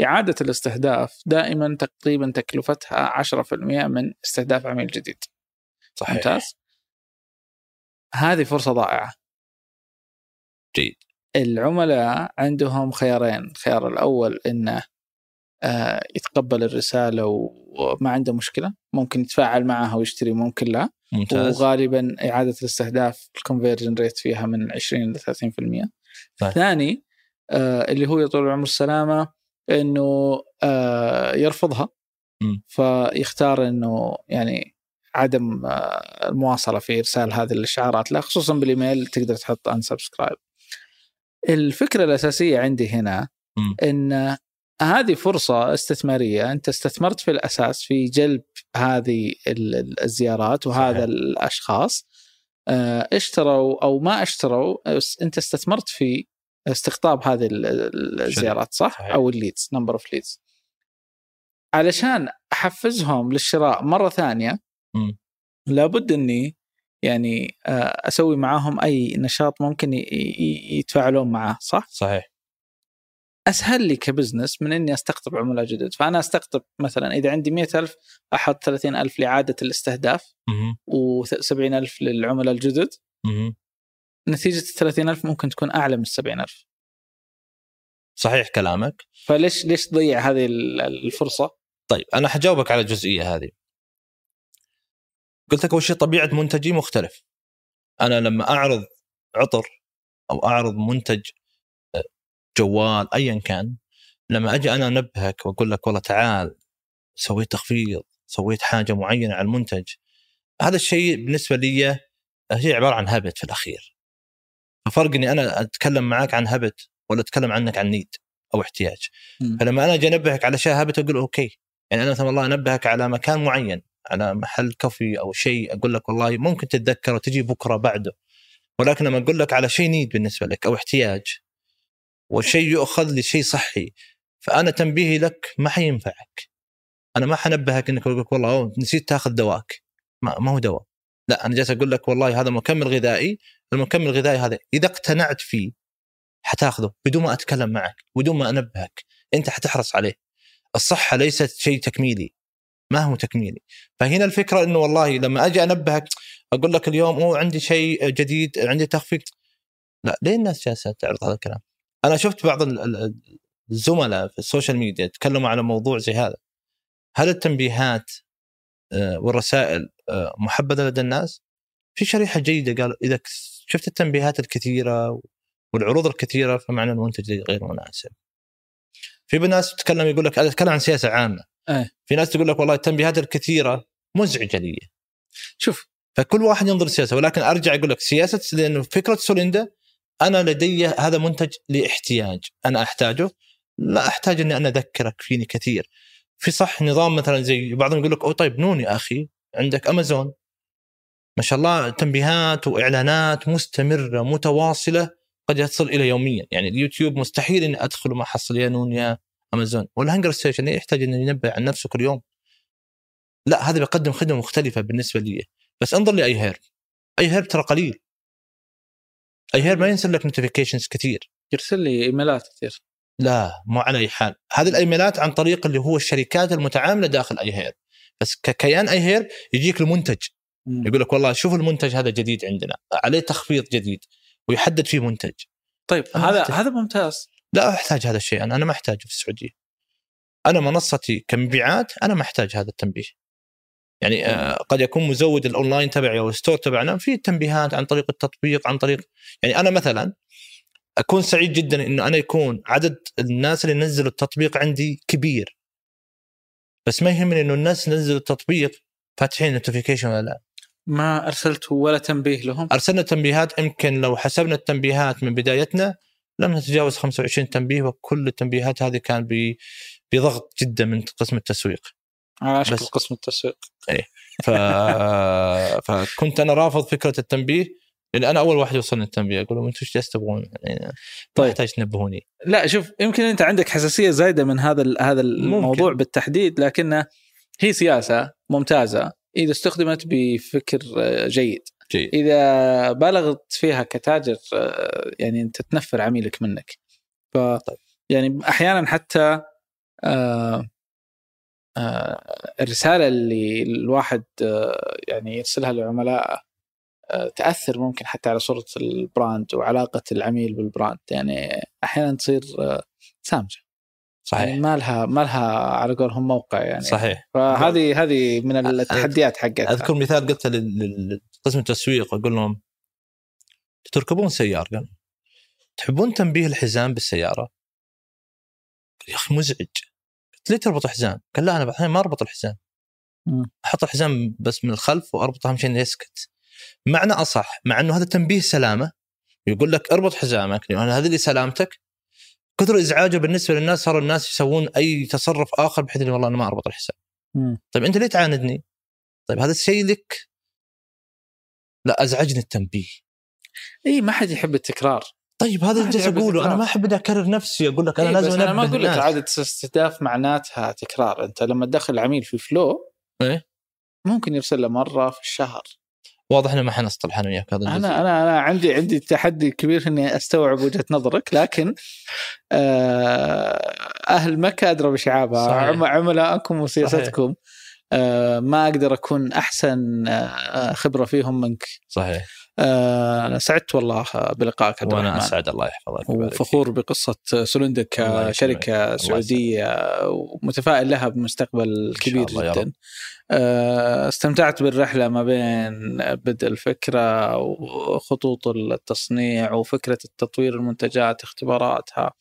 Speaker 2: إعادة الاستهداف دائما تقريبا تكلفتها 10% من استهداف عميل جديد.
Speaker 1: صحيح.
Speaker 2: ممتاز؟ هذه فرصة ضائعة.
Speaker 1: جيد.
Speaker 2: العملاء عندهم خيارين. الخيار الأول إنه يتقبل الرسالة وما عنده مشكلة ممكن يتفاعل معها ويشتري ممكن لا
Speaker 1: ممتاز
Speaker 2: وغالبا إعادة الاستهداف الكونفرجن ريت فيها من 20 ل 30%
Speaker 1: طيب.
Speaker 2: ثاني آه، اللي هو يا طول العمر السلامة إنه آه، يرفضها. فيختار إنه يعني عدم آه، المواصلة في إرسال هذه الإشعارات له خصوصا بالإيميل تقدر تحط unsubscribe الفكرة الأساسية عندي هنا. إن هذه فرصة استثمارية أنت استثمرت في الأساس في جلب هذه ال- ال- الزيارات وهذا
Speaker 1: صحيح.
Speaker 2: الأشخاص آه، اشتروا أو ما اشتروا أنت استثمرت في استقطاب هذه ال- ال- الزيارات صح؟
Speaker 1: صحيح.
Speaker 2: أو ال leads number of leads علشان أحفزهم للشراء مرة ثانية
Speaker 1: مم.
Speaker 2: لابد إني يعني آه، أسوي معاهم أي نشاط ممكن يتفاعلون معاه صح؟
Speaker 1: صحيح
Speaker 2: أسهل لي كبزنس من إني أستقطب عملاء جدد فأنا أستقطب مثلا إذا عندي 100000 أحط 30000 لاعاده الاستهداف
Speaker 1: مهم.
Speaker 2: و70000 للعملاء الجدد. نتيجة ال 30000 ممكن تكون أعلى من 70000
Speaker 1: صحيح كلامك
Speaker 2: فليش ليش تضيع هذه ال- الفرصة؟
Speaker 1: طيب أنا حجاوبك على الجزئية هذه قلت لك أول شيء طبيعة منتجي مختلف أنا لما أعرض عطر أو أعرض منتج جوال ايا كان. لما أجي أنا أنبهك وأقول لك والله تعال سويت تخفيض سويت حاجة معينة على المنتج هذا الشيء بالنسبة لي هي عبارة عن هبت في الأخير. ففرق إني أنا أتكلم معك عن habit ولا أتكلم عنك عن need أو احتياج. فلما أنا أجي أنبهك على اشياء habit أقول أوكي. يعني أنا مثلا والله أنبهك على مكان معين على محل coffee أو شيء أقول لك والله ممكن تتذكر وتجي بكرة بعده. ولكن لما أقول لك على شيء need بالنسبة لك أو احتياج والشيء يؤخذ لشيء صحي. فأنا تنبيهي لك ما حينفعك. أنا ما حنبهك إنك أقول لك والله أوه نسيت تأخذ دواك. ما, ما هو دواء. لا أنا جالس أقول لك والله هذا مكمل غذائي المكمل الغذائي هذا إذا اقتنعت فيه حتأخذه بدون ما أتكلم معك بدون ما أنبهك. أنت حتحرص عليه. الصحة ليست شيء تكميلي. ما هو تكميلي. فهنا الفكرة إنه والله لما أجي أنبهك أقول لك اليوم أوه عندي شيء جديد عندي تخفيض لا ليه الناس جالسة تعرض هذا الكلام؟ أنا شفت بعض ال- ال- الزملاء في ال social media تكلموا على موضوع زي هذا هل التنبيهات آه، والرسائل آه، محبذة لدى الناس؟ في شريحة جيدة قالوا إذا شفت التنبيهات الكثيرة والعروض الكثيرة فمعنى المنتج غير مناسب. في ناس تتكلم يقول لك أنا أتكلم عن سياسة عامة.
Speaker 2: إيه.
Speaker 1: في ناس تقول لك والله التنبيهات الكثيرة مزعجة لي.
Speaker 2: شوف
Speaker 1: فكل واحد ينظر للسياسه ولكن أرجع أقول لك سياسة لأنه فكرة سوليندا أنا لدي هذا منتج لاحتياج أنا أحتاجه؟ لا أحتاج إني أنا أذكرك فيني كثير. في صح نظام مثلا زي بعضهم يقول لك أو طيب نون يا أخي عندك امازون ما شاء الله تنبيهات وإعلانات مستمرة متواصلة قد يصل إلى يوميا. يعني اليوتيوب مستحيل إني أدخل وما احصل يا نون يا امازون والهنجر ستيشن يحتاج إنه ينبه عن نفسه كل يوم؟ لا هذا بيقدم خدمة مختلفة بالنسبة لي. بس انظر لاي هير أي هير ترى قليل. iHerb ما ينزل لك notifications كثير.
Speaker 2: يرسل لي إيميلات كثير.
Speaker 1: لا مو على أي حال. هذه الإيميلات عن طريق اللي هو الشركات المتعاملة داخل iHerb. بس ككيان iHerb يجيك المنتج. يقول لك والله شوف المنتج هذا جديد عندنا. عليه تخفيض جديد ويحدد فيه منتج.
Speaker 2: طيب هذا هذا ممتاز.
Speaker 1: لا أحتاج هذا الشيء. أنا أنا ما أحتاجه في السعودية. أنا منصتي كمبيعات أنا ما أحتاج هذا التنبيه. يعني آه قد يكون مزود الأونلاين تبعي أو ال store تبعنا في تنبيهات عن طريق التطبيق عن طريق يعني أنا مثلا أكون سعيد جدا إنه أنا يكون عدد الناس اللي نزلوا التطبيق عندي كبير. بس ما يهمني إنه الناس نزلوا التطبيق فاتحين نوتيفيكيشن ولا لا.
Speaker 2: ما ارسلت ولا تنبيه لهم؟
Speaker 1: أرسلنا تنبيهات يمكن لو حسبنا التنبيهات من بدايتنا لم نتجاوز 25 تنبيه وكل التنبيهات هذه كان بضغط جدا من قسم التسويق.
Speaker 2: اشكال قسم التسويق.
Speaker 1: إيه. ف... فكنت أنا رافض فكرة التنبيه لأن أنا أول واحد يوصلني التنبيه أقول لهم أنتم إيش جالس تبغون؟ يعني طيب. يحتاج تنبهوني.
Speaker 2: لا شوف يمكن أنت عندك حساسية زايدة من هذا هذا الموضوع ممكن. بالتحديد لكنه هي سياسة ممتازة. إذا استخدمت بفكر جيد.
Speaker 1: جيد.
Speaker 2: إذا بالغت فيها كتاجر يعني أنت تنفر عميلك منك. ف طيب. يعني أحيانا حتى آه آه الرسالة اللي الواحد آه يعني يرسلها لعملائه آه تأثر ممكن حتى على صورة ال brand وعلاقة العميل بال brand. يعني أحيانا تصير آه سامجة.
Speaker 1: صحيح.
Speaker 2: يعني ما لها ما لها على قولهم موقع يعني.
Speaker 1: صحيح.
Speaker 2: فهذه هذه من التحديات حقتها.
Speaker 1: أذكر مثال قلته لقسم التسويق. أقول لهم تركبون سيارة؟ قال تحبون تنبيه الحزام بالسيارة؟ يا أخي مزعج. ليه تربط حزام؟ قال لا أنا الحين ما أربط الحزام أحط الحزام بس من الخلف واربط أهم شيء إنه يسكت معنى أصح مع إنه هذا تنبيه سلامة يقول لك اربط حزامك لأن هذه اللي سلامتك كثر إزعاجه بالنسبة للناس صاروا الناس يسوون أي تصرف آخر بحيث إنه والله أنا ما أربط الحساب. طيب أنت ليه تعاندني؟ طيب هذا الشيء لك لا أزعجني التنبيه.
Speaker 2: اي ما حد يحب التكرار.
Speaker 1: طيب هذا اللي جالس أقوله. أنا ما أحب إني أكرر نفسي أقول لك أنا
Speaker 2: إيه
Speaker 1: لازم
Speaker 2: أنا ما أقول لك اعاده استهداف معناتها تكرار. أنت لما تدخل العميل في فلو
Speaker 1: إيه؟
Speaker 2: ممكن يرسل له مرة في الشهر.
Speaker 1: واضح إنه ما حنصطلح أنا وياك هذا
Speaker 2: أنا أنا أنا عندي عندي تحدي كبير إني أستوعب وجهة نظرك لكن أهل مكة ادرى بشعابها. عملائكم وسياستكم آه ما أقدر أكون أحسن آه خبرة فيهم منك.
Speaker 1: صحيح.
Speaker 2: آه سعدت والله بلقائك
Speaker 1: عبد وأنا أسعد الله يحفظك.
Speaker 2: وفخور بقصة سولندا كشركة سعودية ومتفائل لها بمستقبل كبير جدا. استمتعت بالرحلة ما بين بدء الفكرة وخطوط التصنيع وفكرة التطوير المنتجات اختباراتها.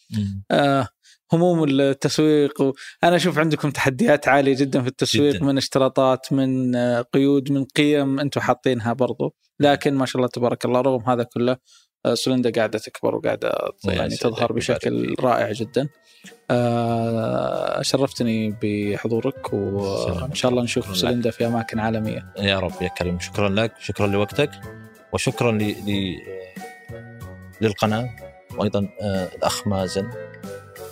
Speaker 2: هموم التسويق أنا أشوف عندكم تحديات عالية جدا في التسويق جداً. من اشتراطات من قيود من قيم أنتم حاطينها برضو. لكن ما شاء الله تبارك الله رغم هذا كله سلندا قاعدة تكبر وقاعدة يعني تظهر بشكل رائع جدا. آه شرفتني بحضورك وان شاء الله نشوف سلندا في أماكن عالمية.
Speaker 1: يا رب يا كريم. شكرا لك شكرا لوقتك وشكرا ل... ل... للقناة وأيضا آه الأخ مازن.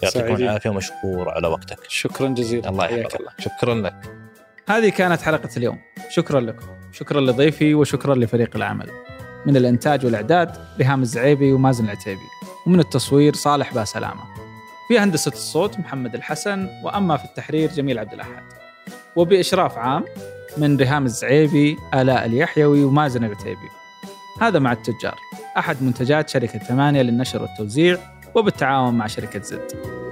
Speaker 1: يعطيكم العافية ومشكور على وقتك.
Speaker 2: شكرا جزيلا.
Speaker 1: الله يحفظك. شكرا لك.
Speaker 2: هذه كانت حلقة اليوم. شكرا لكم. شكرا لضيفي وشكرا لفريق العمل. من الإنتاج والإعداد ريهام الزعيبي ومازن العتيبي. ومن التصوير صالح باسلامة في هندسة الصوت محمد الحسن. وأما في التحرير جميل عبد الأحد. وبإشراف عام من ريهام الزعيبي آلاء اليحيوي ومازن العتيبي. هذا مع التجار. أحد منتجات شركة ثمانية للنشر والتوزيع وبالتعاون مع شركة زد.